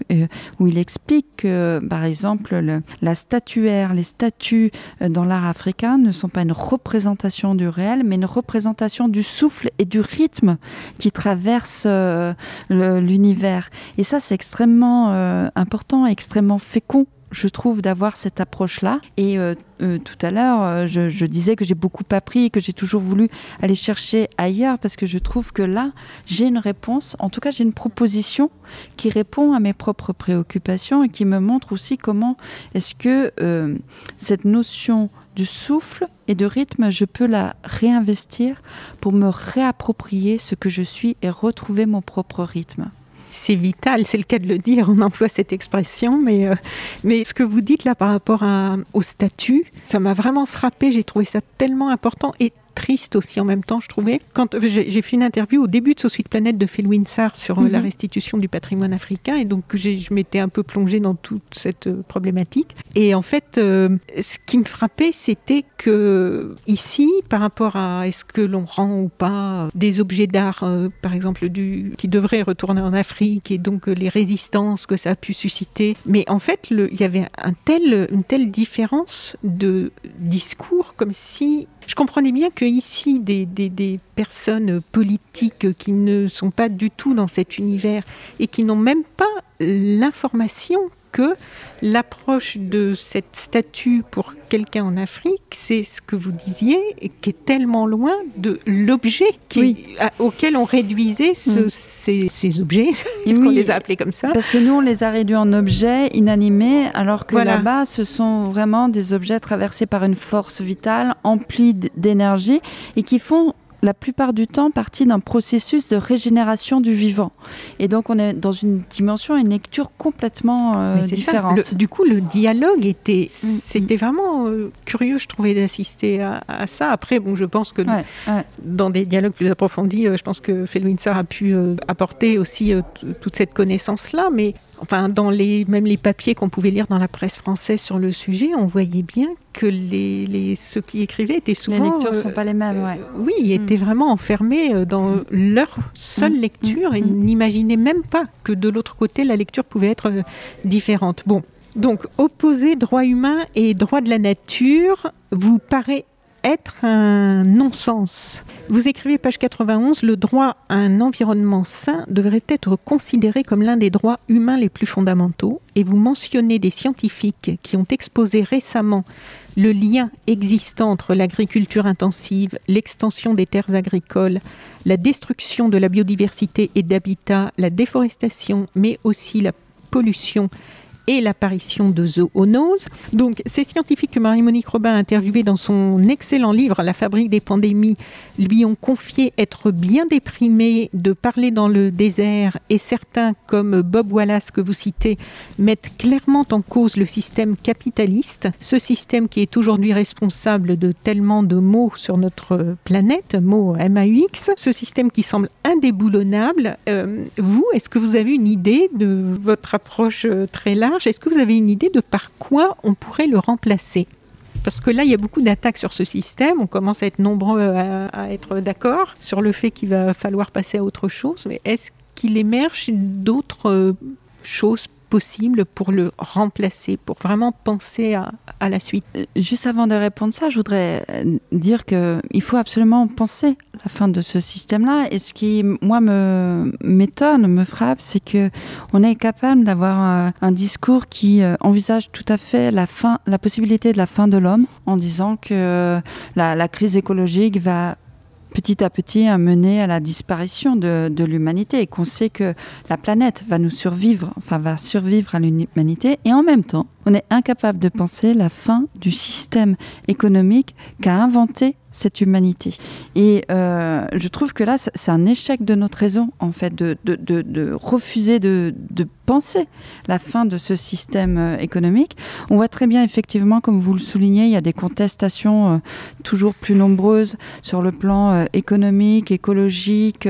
où il explique que, par exemple, le, la statuaire, les statues dans l'art africain ne sont pas une représentation du réel, mais une représentation du souffle et du rythme qui traverse l'univers et ça, c'est extrêmement euh, important, extrêmement fécond je trouve d'avoir cette approche-là. Et euh, euh, tout à l'heure, je, disais que j'ai beaucoup appris et que j'ai toujours voulu aller chercher ailleurs parce que je trouve que là, j'ai une réponse, en tout cas j'ai une proposition qui répond à mes propres préoccupations et qui me montre aussi comment est-ce que cette notion du souffle et de rythme, je peux la réinvestir pour me réapproprier ce que je suis et retrouver mon propre rythme c'est vital, c'est le cas de le dire, on emploie cette expression, mais, euh, mais ce que vous dites là par rapport au statut, ça m'a vraiment frappé, j'ai trouvé ça tellement important et triste aussi en même temps, je trouvais. Quand euh, j'ai fait une interview au début de Sous Planète de Phil Winsar sur euh, la mhm. restitution du patrimoine africain, et donc je m'étais un peu plongée dans toute cette euh, problématique. Et en fait, ce qui me frappait, c'était que ici, par rapport à est-ce que l'on rend ou pas des objets d'art, par exemple, du, qui devraient retourner en Afrique, et donc les résistances que ça a pu susciter, mais en fait, il y avait un tel, une telle différence de discours, comme si je comprenais bien que ici, des, des, personnes politiques qui ne sont pas du tout dans cet univers et qui n'ont même pas l'information que l'approche de cette statue pour quelqu'un en Afrique, c'est ce que vous disiez, qui est tellement loin de l'objet auquel on réduisait mm. ces, objets, [laughs] est-ce qu'on les a appelés comme ça. Parce que nous, on les a réduits en objets inanimés, alors que là-bas, ce sont vraiment des objets traversés par une force vitale, emplis d'énergie, et qui font la plupart du temps partie d'un processus de régénération du vivant. Et donc on est dans une dimension, une lecture complètement euh, différente. du coup, le dialogue était, mm, mm. c'était vraiment euh, curieux, je trouvais, d'assister à, ça. Après, bon, je pense que dans des dialogues plus approfondis, euh, je pense que Felwinsar a pu apporter aussi toute cette connaissance-là, mais enfin, dans les, même les papiers qu'on pouvait lire dans la presse française sur le sujet, on voyait bien que les, les ceux qui écrivaient étaient souvent... Les lectures ne sont pas les mêmes, ouais. Euh, oui, étaient mm. vraiment enfermés euh, dans mm. leur seule mm. lecture et n'imaginaient même pas que de l'autre côté, la lecture pouvait être euh, différente. Bon, donc opposer droit humain et droit de la nature vous paraît être un non-sens. Vous écrivez page 91, le droit à un environnement sain devrait être considéré comme l'un des droits humains les plus fondamentaux et vous mentionnez des scientifiques qui ont exposé récemment le lien existant entre l'agriculture intensive, l'extension des terres agricoles, la destruction de la biodiversité et d'habitat, la déforestation, mais aussi la pollution et l'apparition de zoonoses. Donc, ces scientifiques que Marie-Monique Robin a interviewés dans son excellent livre La fabrique des pandémies lui ont confié être bien déprimés de parler dans le désert et certains, comme Bob Wallace que vous citez, mettent clairement en cause le système capitaliste, ce système qui est aujourd'hui responsable de tellement de maux sur notre planète, mots MAUX, ce système qui semble indéboulonnable. Euh, vous, est-ce que vous avez une idée de votre approche euh, très large? Est-ce que vous avez une idée de par quoi on pourrait le remplacer? Parce que là, il y a beaucoup d'attaques sur ce système. On commence à être nombreux à, être d'accord sur le fait qu'il va falloir passer à autre chose. Mais est-ce qu'il émerge d'autres euh, choses possible pour le remplacer, pour vraiment penser à, la suite euh, Juste avant de répondre ça, je voudrais euh, dire qu'il faut absolument penser la fin de ce système-là. Et ce qui, moi, me m'étonne, me frappe, c'est que on est capable d'avoir un, discours qui euh, envisage tout à fait la fin, la possibilité de la fin de l'homme, en disant que la crise écologique va petit à petit amener à la disparition de, de l'humanité et qu'on sait que la planète va nous survivre, enfin va survivre à l'humanité. Et en même temps, on est incapable de penser la fin du système économique qu'a inventé cette humanité. Et euh, je trouve que là, c'est un échec de notre raison, en fait, de, de, de, refuser de, penser la fin de ce système euh, économique. On voit très bien, effectivement, comme vous le soulignez, il y a des contestations euh, toujours plus nombreuses sur le plan économique, écologique,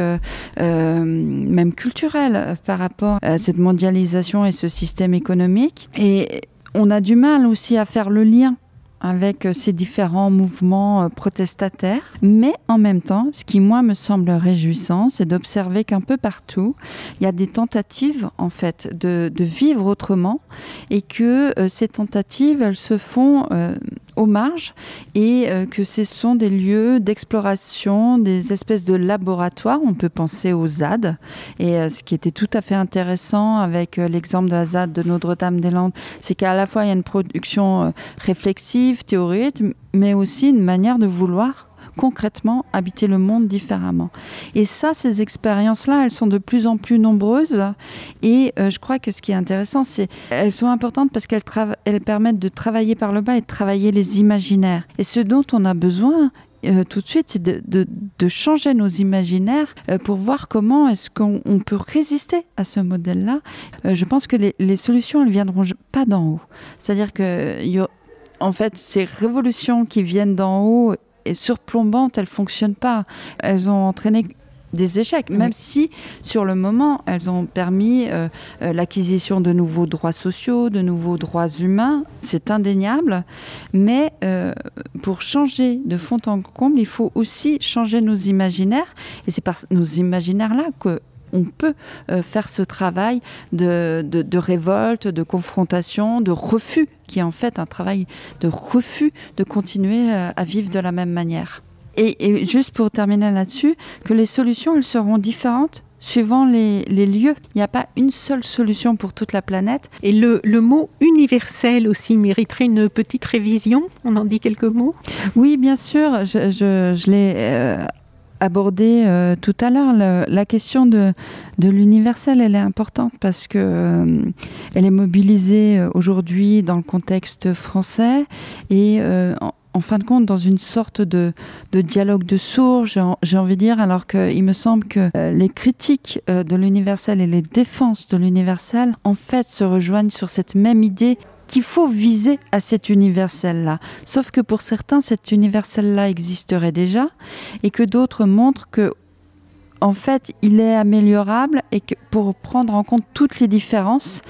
même culturel, par rapport à cette mondialisation et ce système économique. Et on a du mal aussi à faire le lien avec euh, ces différents mouvements euh, protestataires. Mais en même temps, ce qui moi me semble réjouissant, c'est d'observer qu'un peu partout, il y a des tentatives en fait de, vivre autrement et que euh, ces tentatives, elles se font aux marges et euh, que ce sont des lieux d'exploration, des espèces de laboratoires. On peut penser aux ZAD. Et euh, ce qui était tout à fait intéressant avec euh, l'exemple de la ZAD de Notre-Dame-des-Landes, c'est qu'à la fois il y a une production réflexive, théorique, mais aussi une manière de vouloir concrètement habiter le monde différemment. Et ça, ces expériences-là, elles sont de plus en plus nombreuses. Et euh, je crois que ce qui est intéressant, c'est elles sont importantes parce qu'elles elles permettent de travailler par le bas et de travailler les imaginaires. Et ce dont on a besoin, euh, tout de suite, c'est de, de, changer nos imaginaires euh, pour voir comment est-ce qu'on peut résister à ce modèle-là. je pense que les, solutions, elles viendront pas d'en haut. C'est-à-dire que, en fait, ces révolutions qui viennent d'en haut et surplombantes, elles fonctionnent pas. Elles ont entraîné des échecs, même si sur le moment, elles ont permis euh, euh, l'acquisition de nouveaux droits sociaux, de nouveaux droits humains, c'est indéniable, mais euh, pour changer de fond en comble, il faut aussi changer nos imaginaires, et c'est par nos imaginaires-là que on peut euh, faire ce travail de, révolte, de confrontation, de refus, qui est en fait un travail de refus de continuer euh, à vivre de la même manière. Et, juste pour terminer là-dessus, que les solutions, elles seront différentes suivant les, lieux. Il n'y a pas une seule solution pour toute la planète. Et le, mot universel aussi mériterait une petite révision? On en dit quelques mots? Oui, bien sûr. Je, l'ai euh, abordé euh, tout à l'heure, la question de, de l'universel, elle est importante parce que euh, elle est mobilisée euh, aujourd'hui dans le contexte français et en, fin de compte dans une sorte de, de dialogue de sourds, j'ai envie de dire, alors qu'il me semble que les critiques de l'universel et les défenses de l'universel, en fait, se rejoignent sur cette même idée qu'il faut viser à cet universel-là. Sauf que pour certains, cet universel-là existerait déjà et que d'autres montrent que en fait, il est améliorable et que pour prendre en compte toutes les différences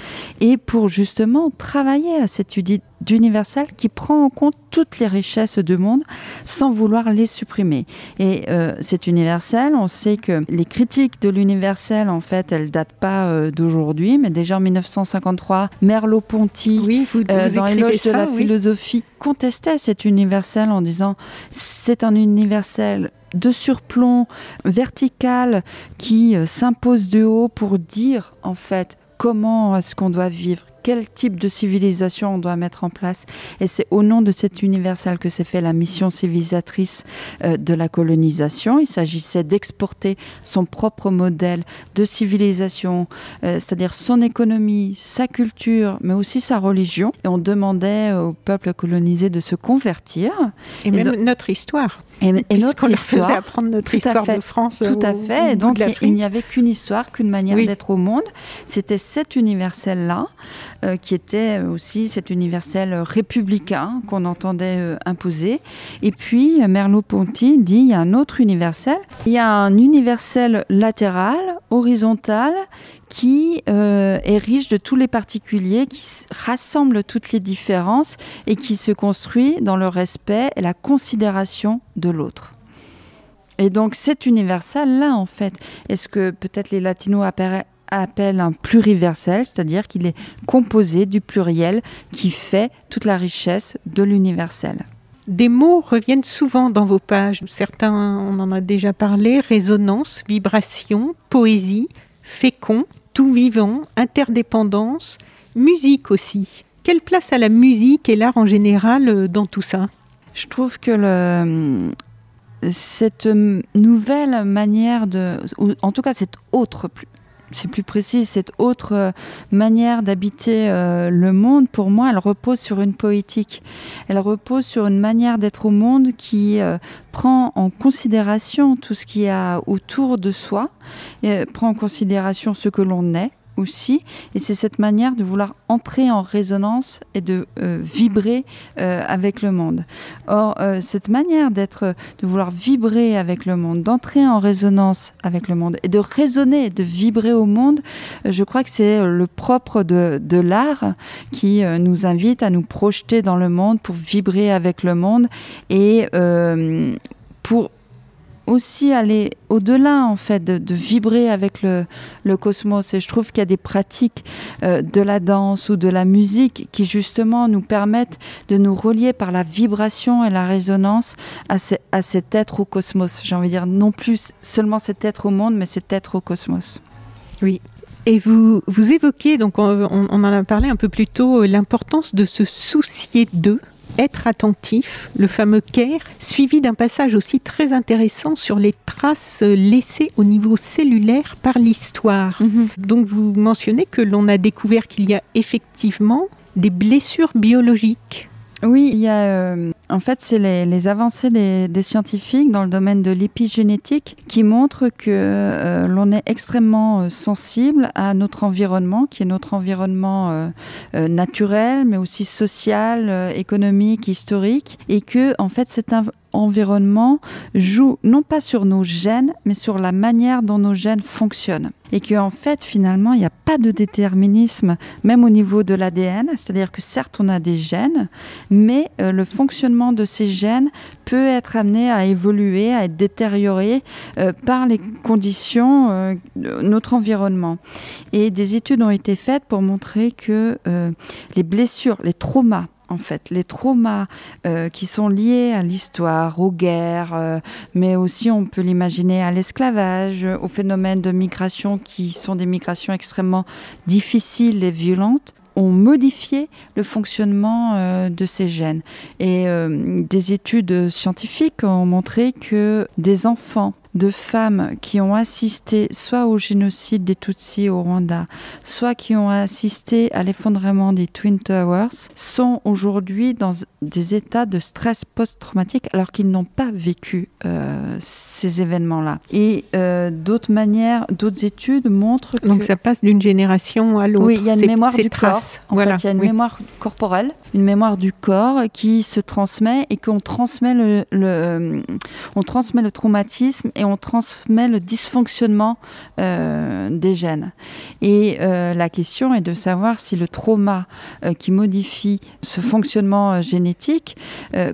et pour justement travailler à cette idée d'universel qui prend en compte toutes les richesses du monde sans vouloir les supprimer. Et euh, c'est universel, on sait que les critiques de l'universel, en fait, elles datent pas euh, d'aujourd'hui, mais déjà en 1953, Merleau-Ponty, euh, dans l'éloge de la philosophie, contestait cet universel en disant c'est un universel de surplomb vertical qui s'impose de haut pour dire en fait comment est-ce qu'on doit vivre quel type de civilisation on doit mettre en place. Et c'est au nom de cet universel que s'est fait la mission civilisatrice euh, de la colonisation. Il s'agissait d'exporter son propre modèle de civilisation, euh, c'est-à-dire son économie, sa culture, mais aussi sa religion. Et on demandait au peuple colonisé de se convertir. Et, même notre histoire. Et, notre [laughs] histoire. apprendre notre histoire de France. Tout à fait. donc il n'y avait qu'une histoire, qu'une manière d'être au monde. C'était cet universel-là euh, qui était aussi cet universel républicain qu'on entendait euh, imposer. Et puis Merleau-Ponty dit il y a un autre universel. Il y a un universel latéral, horizontal, qui euh, est riche de tous les particuliers, qui rassemble toutes les différences et qui se construit dans le respect et la considération de l'autre. Et donc cet universel-là, en fait, est-ce que peut-être les latinos appellent appelle un pluriversel, c'est-à-dire qu'il est composé du pluriel qui fait toute la richesse de l'universel. Des mots reviennent souvent dans vos pages. Certains, on en a déjà parlé, résonance, vibration, poésie, fécond, tout vivant, interdépendance, musique aussi. Quelle place a la musique et l'art en général euh, dans tout ça? Je trouve que le, cette nouvelle manière de, ou en tout cas cette autre, c'est plus précis, cette autre euh, manière d'habiter euh, le monde, pour moi, elle repose sur une poétique. Elle repose sur une manière d'être au monde qui euh, prend en considération tout ce qu'il y a autour de soi, et prend en considération ce que l'on est, Et c'est cette manière de vouloir entrer en résonance et de euh, vibrer euh, avec le monde. Or, euh, cette manière d'être, de vouloir vibrer avec le monde, d'entrer en résonance avec le monde et de résonner, de vibrer au monde, je crois que c'est le propre de, de l'art qui nous invite à nous projeter dans le monde pour vibrer avec le monde et pour aussi aller au-delà en fait de, vibrer avec le, cosmos. Et je trouve qu'il y a des pratiques euh, de la danse ou de la musique qui justement nous permettent de nous relier par la vibration et la résonance à, cet être au cosmos. J'ai envie de dire non plus seulement cet être au monde mais cet être au cosmos. Oui. Et vous, vous évoquez, donc on, on en a parlé un peu plus tôt, l'importance de se soucier d'eux, être attentif, le fameux care, suivi d'un passage aussi très intéressant sur les traces laissées au niveau cellulaire par l'histoire. Mhm. Donc vous mentionnez que l'on a découvert qu'il y a effectivement des blessures biologiques oui, il y a, euh, en fait, c'est les, avancées des, scientifiques dans le domaine de l'épigénétique qui montrent que euh, l'on est extrêmement euh, sensible à notre environnement, qui est notre environnement naturel, mais aussi social, économique, historique, et que, en fait, c'est un environnement joue non pas sur nos gènes, mais sur la manière dont nos gènes fonctionnent. Et qu'en en fait, finalement, il n'y a pas de déterminisme, même au niveau de l'ADN. C'est-à-dire que certes, on a des gènes, mais euh, le fonctionnement de ces gènes peut être amené à évoluer, à être détérioré euh, par les conditions euh, de notre environnement. Et des études ont été faites pour montrer que les blessures, les traumas, en fait, les traumas euh, qui sont liés à l'histoire, aux guerres, euh, mais aussi on peut l'imaginer à l'esclavage, aux phénomènes de migration qui sont des migrations extrêmement difficiles et violentes ont modifié le fonctionnement euh, de ces gènes. Et des études scientifiques ont montré que des enfants de femmes qui ont assisté soit au génocide des Tutsis au Rwanda, soit qui ont assisté à l'effondrement des Twin Towers, sont aujourd'hui dans des états de stress post-traumatique alors qu'ils n'ont pas vécu euh, ces événements-là. Et euh, d'autres manières, d'autres études montrent que... Donc ça passe d'une génération à l'autre. Oui, il y a une mémoire du corps. En fait, il y a une mémoire corporelle, une mémoire du corps qui se transmet et qu'on transmet le, le, euh, on transmet le traumatisme et on transmet le dysfonctionnement euh, des gènes. Et euh, la question est de savoir si le trauma euh, qui modifie ce fonctionnement génétique,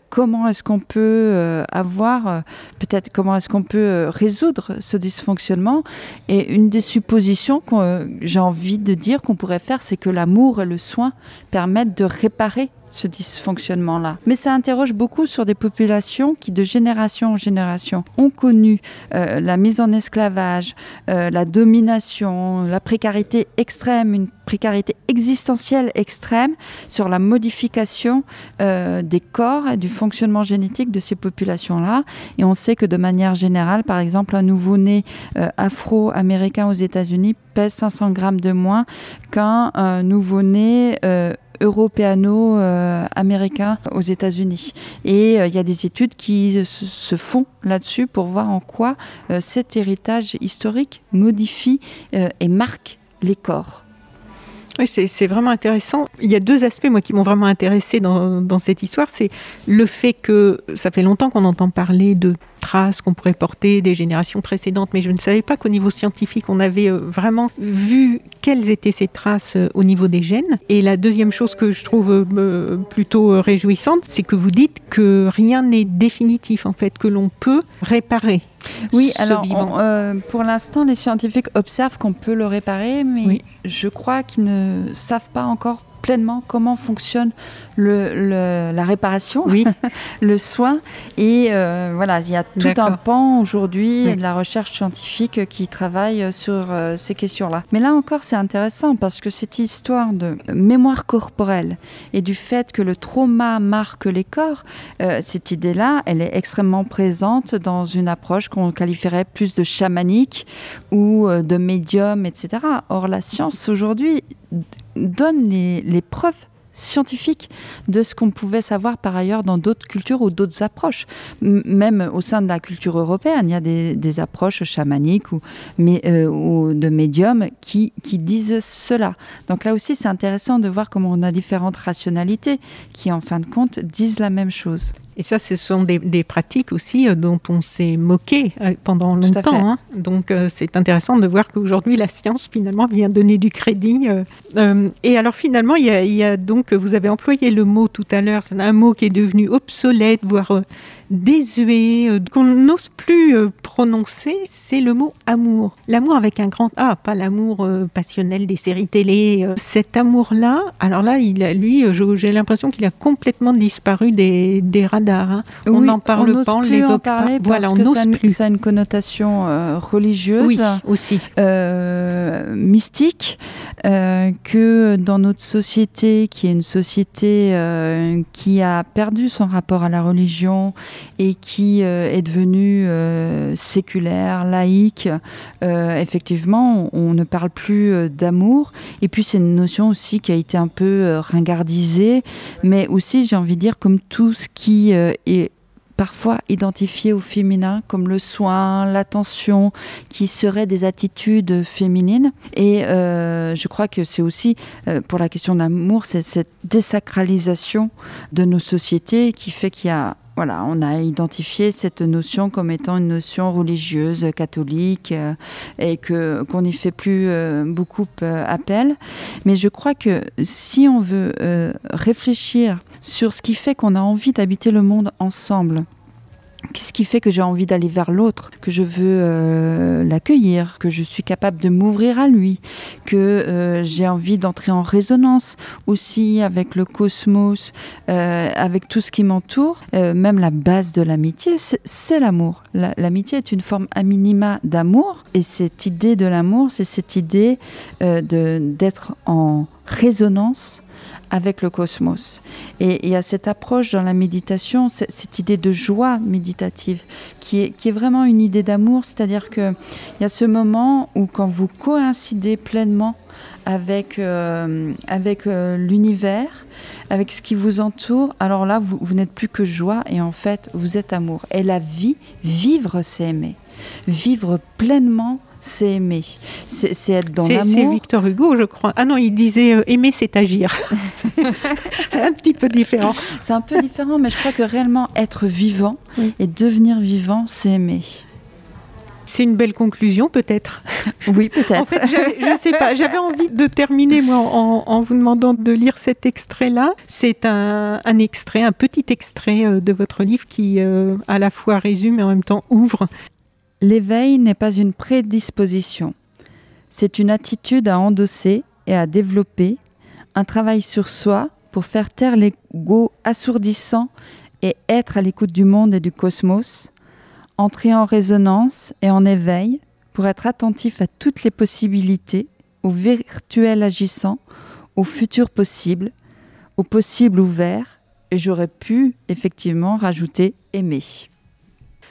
comment est-ce qu'on peut avoir, peut-être comment est-ce qu'on peut résoudre ce dysfonctionnement. Et une des suppositions que j'ai envie de dire qu'on pourrait faire, c'est que l'amour et le soin permettent de réparer ce dysfonctionnement-là. Mais ça interroge beaucoup sur des populations qui, de génération en génération, ont connu euh, la mise en esclavage, euh, la domination, la précarité extrême, précarité existentielle extrême sur la modification euh, des corps et du fonctionnement génétique de ces populations-là. Et on sait que de manière générale, par exemple, un nouveau-né afro-américain aux États-Unis pèse 500 grammes de moins qu'un nouveau-né européano-américain aux États-Unis. Et euh, il y a des études qui se font là-dessus pour voir en quoi euh, cet héritage historique modifie euh, et marque les corps. Oui, c'est vraiment intéressant. Il y a deux aspects, moi, qui m'ont vraiment intéressé dans, dans, cette histoire. C'est le fait que ça fait longtemps qu'on entend parler de traces qu'on pourrait porter des générations précédentes, mais je ne savais pas qu'au niveau scientifique, on avait euh, vraiment vu quelles étaient ces traces euh, au niveau des gènes. Et la deuxième chose que je trouve euh, plutôt réjouissante, c'est que vous dites que rien n'est définitif, en fait, que l'on peut réparer. Oui, alors pour l'instant, les scientifiques observent qu'on peut le réparer, mais je crois qu'ils ne savent pas encore pleinement comment fonctionne le, la réparation, oui. [laughs] le soin. Et euh, voilà, il y a tout un pan aujourd'hui de la recherche scientifique qui travaille sur euh, ces questions-là. Mais là encore, c'est intéressant parce que cette histoire de mémoire corporelle et du fait que le trauma marque les corps, euh, cette idée-là, elle est extrêmement présente dans une approche qu'on qualifierait plus de chamanique ou de médium, etc. Or, la science aujourd'hui donne les, preuves scientifique de ce qu'on pouvait savoir par ailleurs dans d'autres cultures ou d'autres approches. même au sein de la culture européenne, il y a des, approches chamaniques ou, euh, de médiums qui disent cela. Donc là aussi, c'est intéressant de voir comment on a différentes rationalités qui, en fin de compte, disent la même chose. Et ça, ce sont des, pratiques aussi euh, dont on s'est moqué euh, pendant longtemps. Hein. Donc, euh, c'est intéressant de voir qu'aujourd'hui, la science, finalement, vient donner du crédit. et alors, finalement, il y, a, il y, a, donc, vous avez employé le mot tout à l'heure, c'est un mot qui est devenu obsolète, voire désuet, euh, qu'on n'ose plus euh, prononcer, c'est le mot amour. L'amour avec un grand A, pas l'amour euh, passionnel des séries télé. Cet amour-là, alors là, il a, lui, j'ai l'impression qu'il a complètement disparu des, radars. Hein. on n'en parle pas, on l'évoque pas. Voilà, on n'ose plus. Ça a une connotation religieuse, oui, aussi, mystique, que dans notre société, qui est une société qui a perdu son rapport à la religion, et qui euh, est devenu euh, séculaire, laïque. Euh, effectivement, on, ne parle plus d'amour. Et puis, c'est une notion aussi qui a été un peu ringardisée, mais aussi, j'ai envie de dire, comme tout ce qui est parfois identifié au féminin comme le soin, l'attention, qui seraient des attitudes féminines. Et je crois que c'est aussi, pour la question de l'amour, c'est cette désacralisation de nos sociétés qui fait qu'il y a voilà, on a identifié cette notion comme étant une notion religieuse, catholique, euh, et que qu'on n'y fait plus euh, beaucoup euh, appel. Mais je crois que si on veut réfléchir sur ce qui fait qu'on a envie d'habiter le monde ensemble, Qu'est-ce qui fait que j'ai envie d'aller vers l'autre, que je veux euh, l'accueillir, que je suis capable de m'ouvrir à lui, que euh, j'ai envie d'entrer en résonance aussi avec le cosmos, euh, avec tout ce qui m'entoure. même la base de l'amitié, c'est l'amour. L'amitié est une forme à minima d'amour, et cette idée de l'amour, c'est cette idée d'être en résonance avec le cosmos. Et il y a cette approche dans la méditation, cette idée de joie méditative, qui est, vraiment une idée d'amour, c'est-à-dire qu'il y a ce moment où quand vous coïncidez pleinement avec, euh, avec euh, l'univers, avec ce qui vous entoure, alors là, vous n'êtes plus que joie et en fait, vous êtes amour. Et la vie, vivre, c'est aimer. Vivre pleinement, c'est aimer. C'est être dans l'amour. C'est Victor Hugo, je crois. Ah non, il disait euh, aimer, c'est agir. [laughs] c'est un petit peu différent. C'est un peu différent, mais je crois que réellement être vivant et devenir vivant, c'est aimer. C'est une belle conclusion, peut-être. Oui, peut-être. en fait, je ne sais pas. J'avais envie de terminer moi en, vous demandant de lire cet extrait-là. C'est un, extrait, un petit extrait euh, de votre livre qui euh, à la fois résume et en même temps ouvre. L'éveil n'est pas une prédisposition. C'est une attitude à endosser et à développer, un travail sur soi pour faire taire l'ego assourdissant et être à l'écoute du monde et du cosmos, entrer en résonance et en éveil pour être attentif à toutes les possibilités, au virtuel agissant, au futur possible, au possible ouvert, et j'aurais pu effectivement rajouter aimer.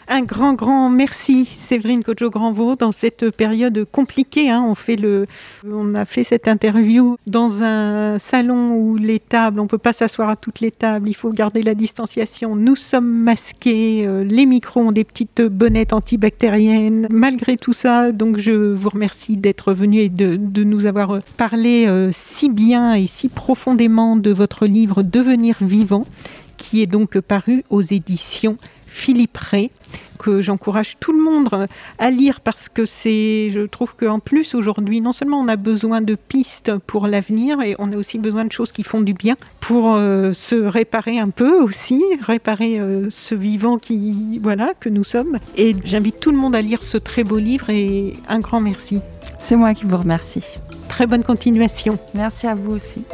Un grand, grand merci, Séverine Cojo-Granvaux, dans cette période compliquée. Hein. on, fait le, on a fait cette interview dans un salon où les tables, on ne peut pas s'asseoir à toutes les tables, il faut garder la distanciation. Nous sommes masqués, euh, les micros ont des petites bonnettes antibactériennes. Malgré tout ça, donc je vous remercie d'être venu et de, nous avoir parlé euh, si bien et si profondément de votre livre Devenir vivant, qui est donc paru aux éditions Philippe Ray, que j'encourage tout le monde à lire parce que c'est, je trouve qu'en plus aujourd'hui, non seulement on a besoin de pistes pour l'avenir, et on a aussi besoin de choses qui font du bien pour euh, se réparer un peu aussi, réparer euh, ce vivant qui, voilà, que nous sommes. Et j'invite tout le monde à lire ce très beau livre et un grand merci. C'est moi qui vous remercie. Très bonne continuation. Merci à vous aussi.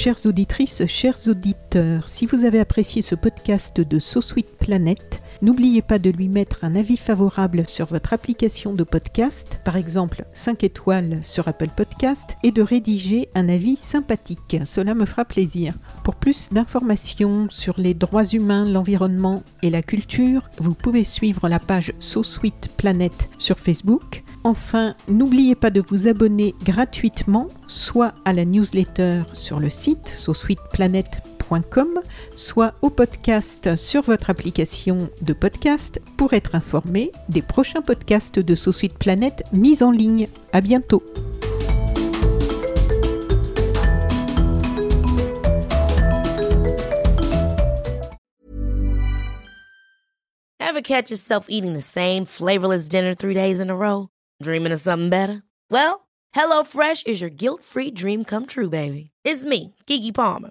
Chères auditrices, chers auditeurs, si vous avez apprécié ce podcast de So Sweet Planet, n'oubliez pas de lui mettre un avis favorable sur votre application de podcast, par exemple 5 étoiles sur Apple Podcast, et de rédiger un avis sympathique. Cela me fera plaisir. Pour plus d'informations sur les droits humains, l'environnement et la culture, vous pouvez suivre la page So Sweet Planet sur Facebook Enfin, n'oubliez pas de vous abonner gratuitement, soit à la newsletter sur le site sosweetplanet.com, soit au podcast sur votre application de podcast pour être informé des prochains podcasts de So Sweet Planet mis en ligne. À bientôt. Ever catch yourself eating the same flavorless dinner three days in a row? Dreaming of something better? Well, HelloFresh is your guilt-free dream come true, baby. It's me, Kiki Palmer.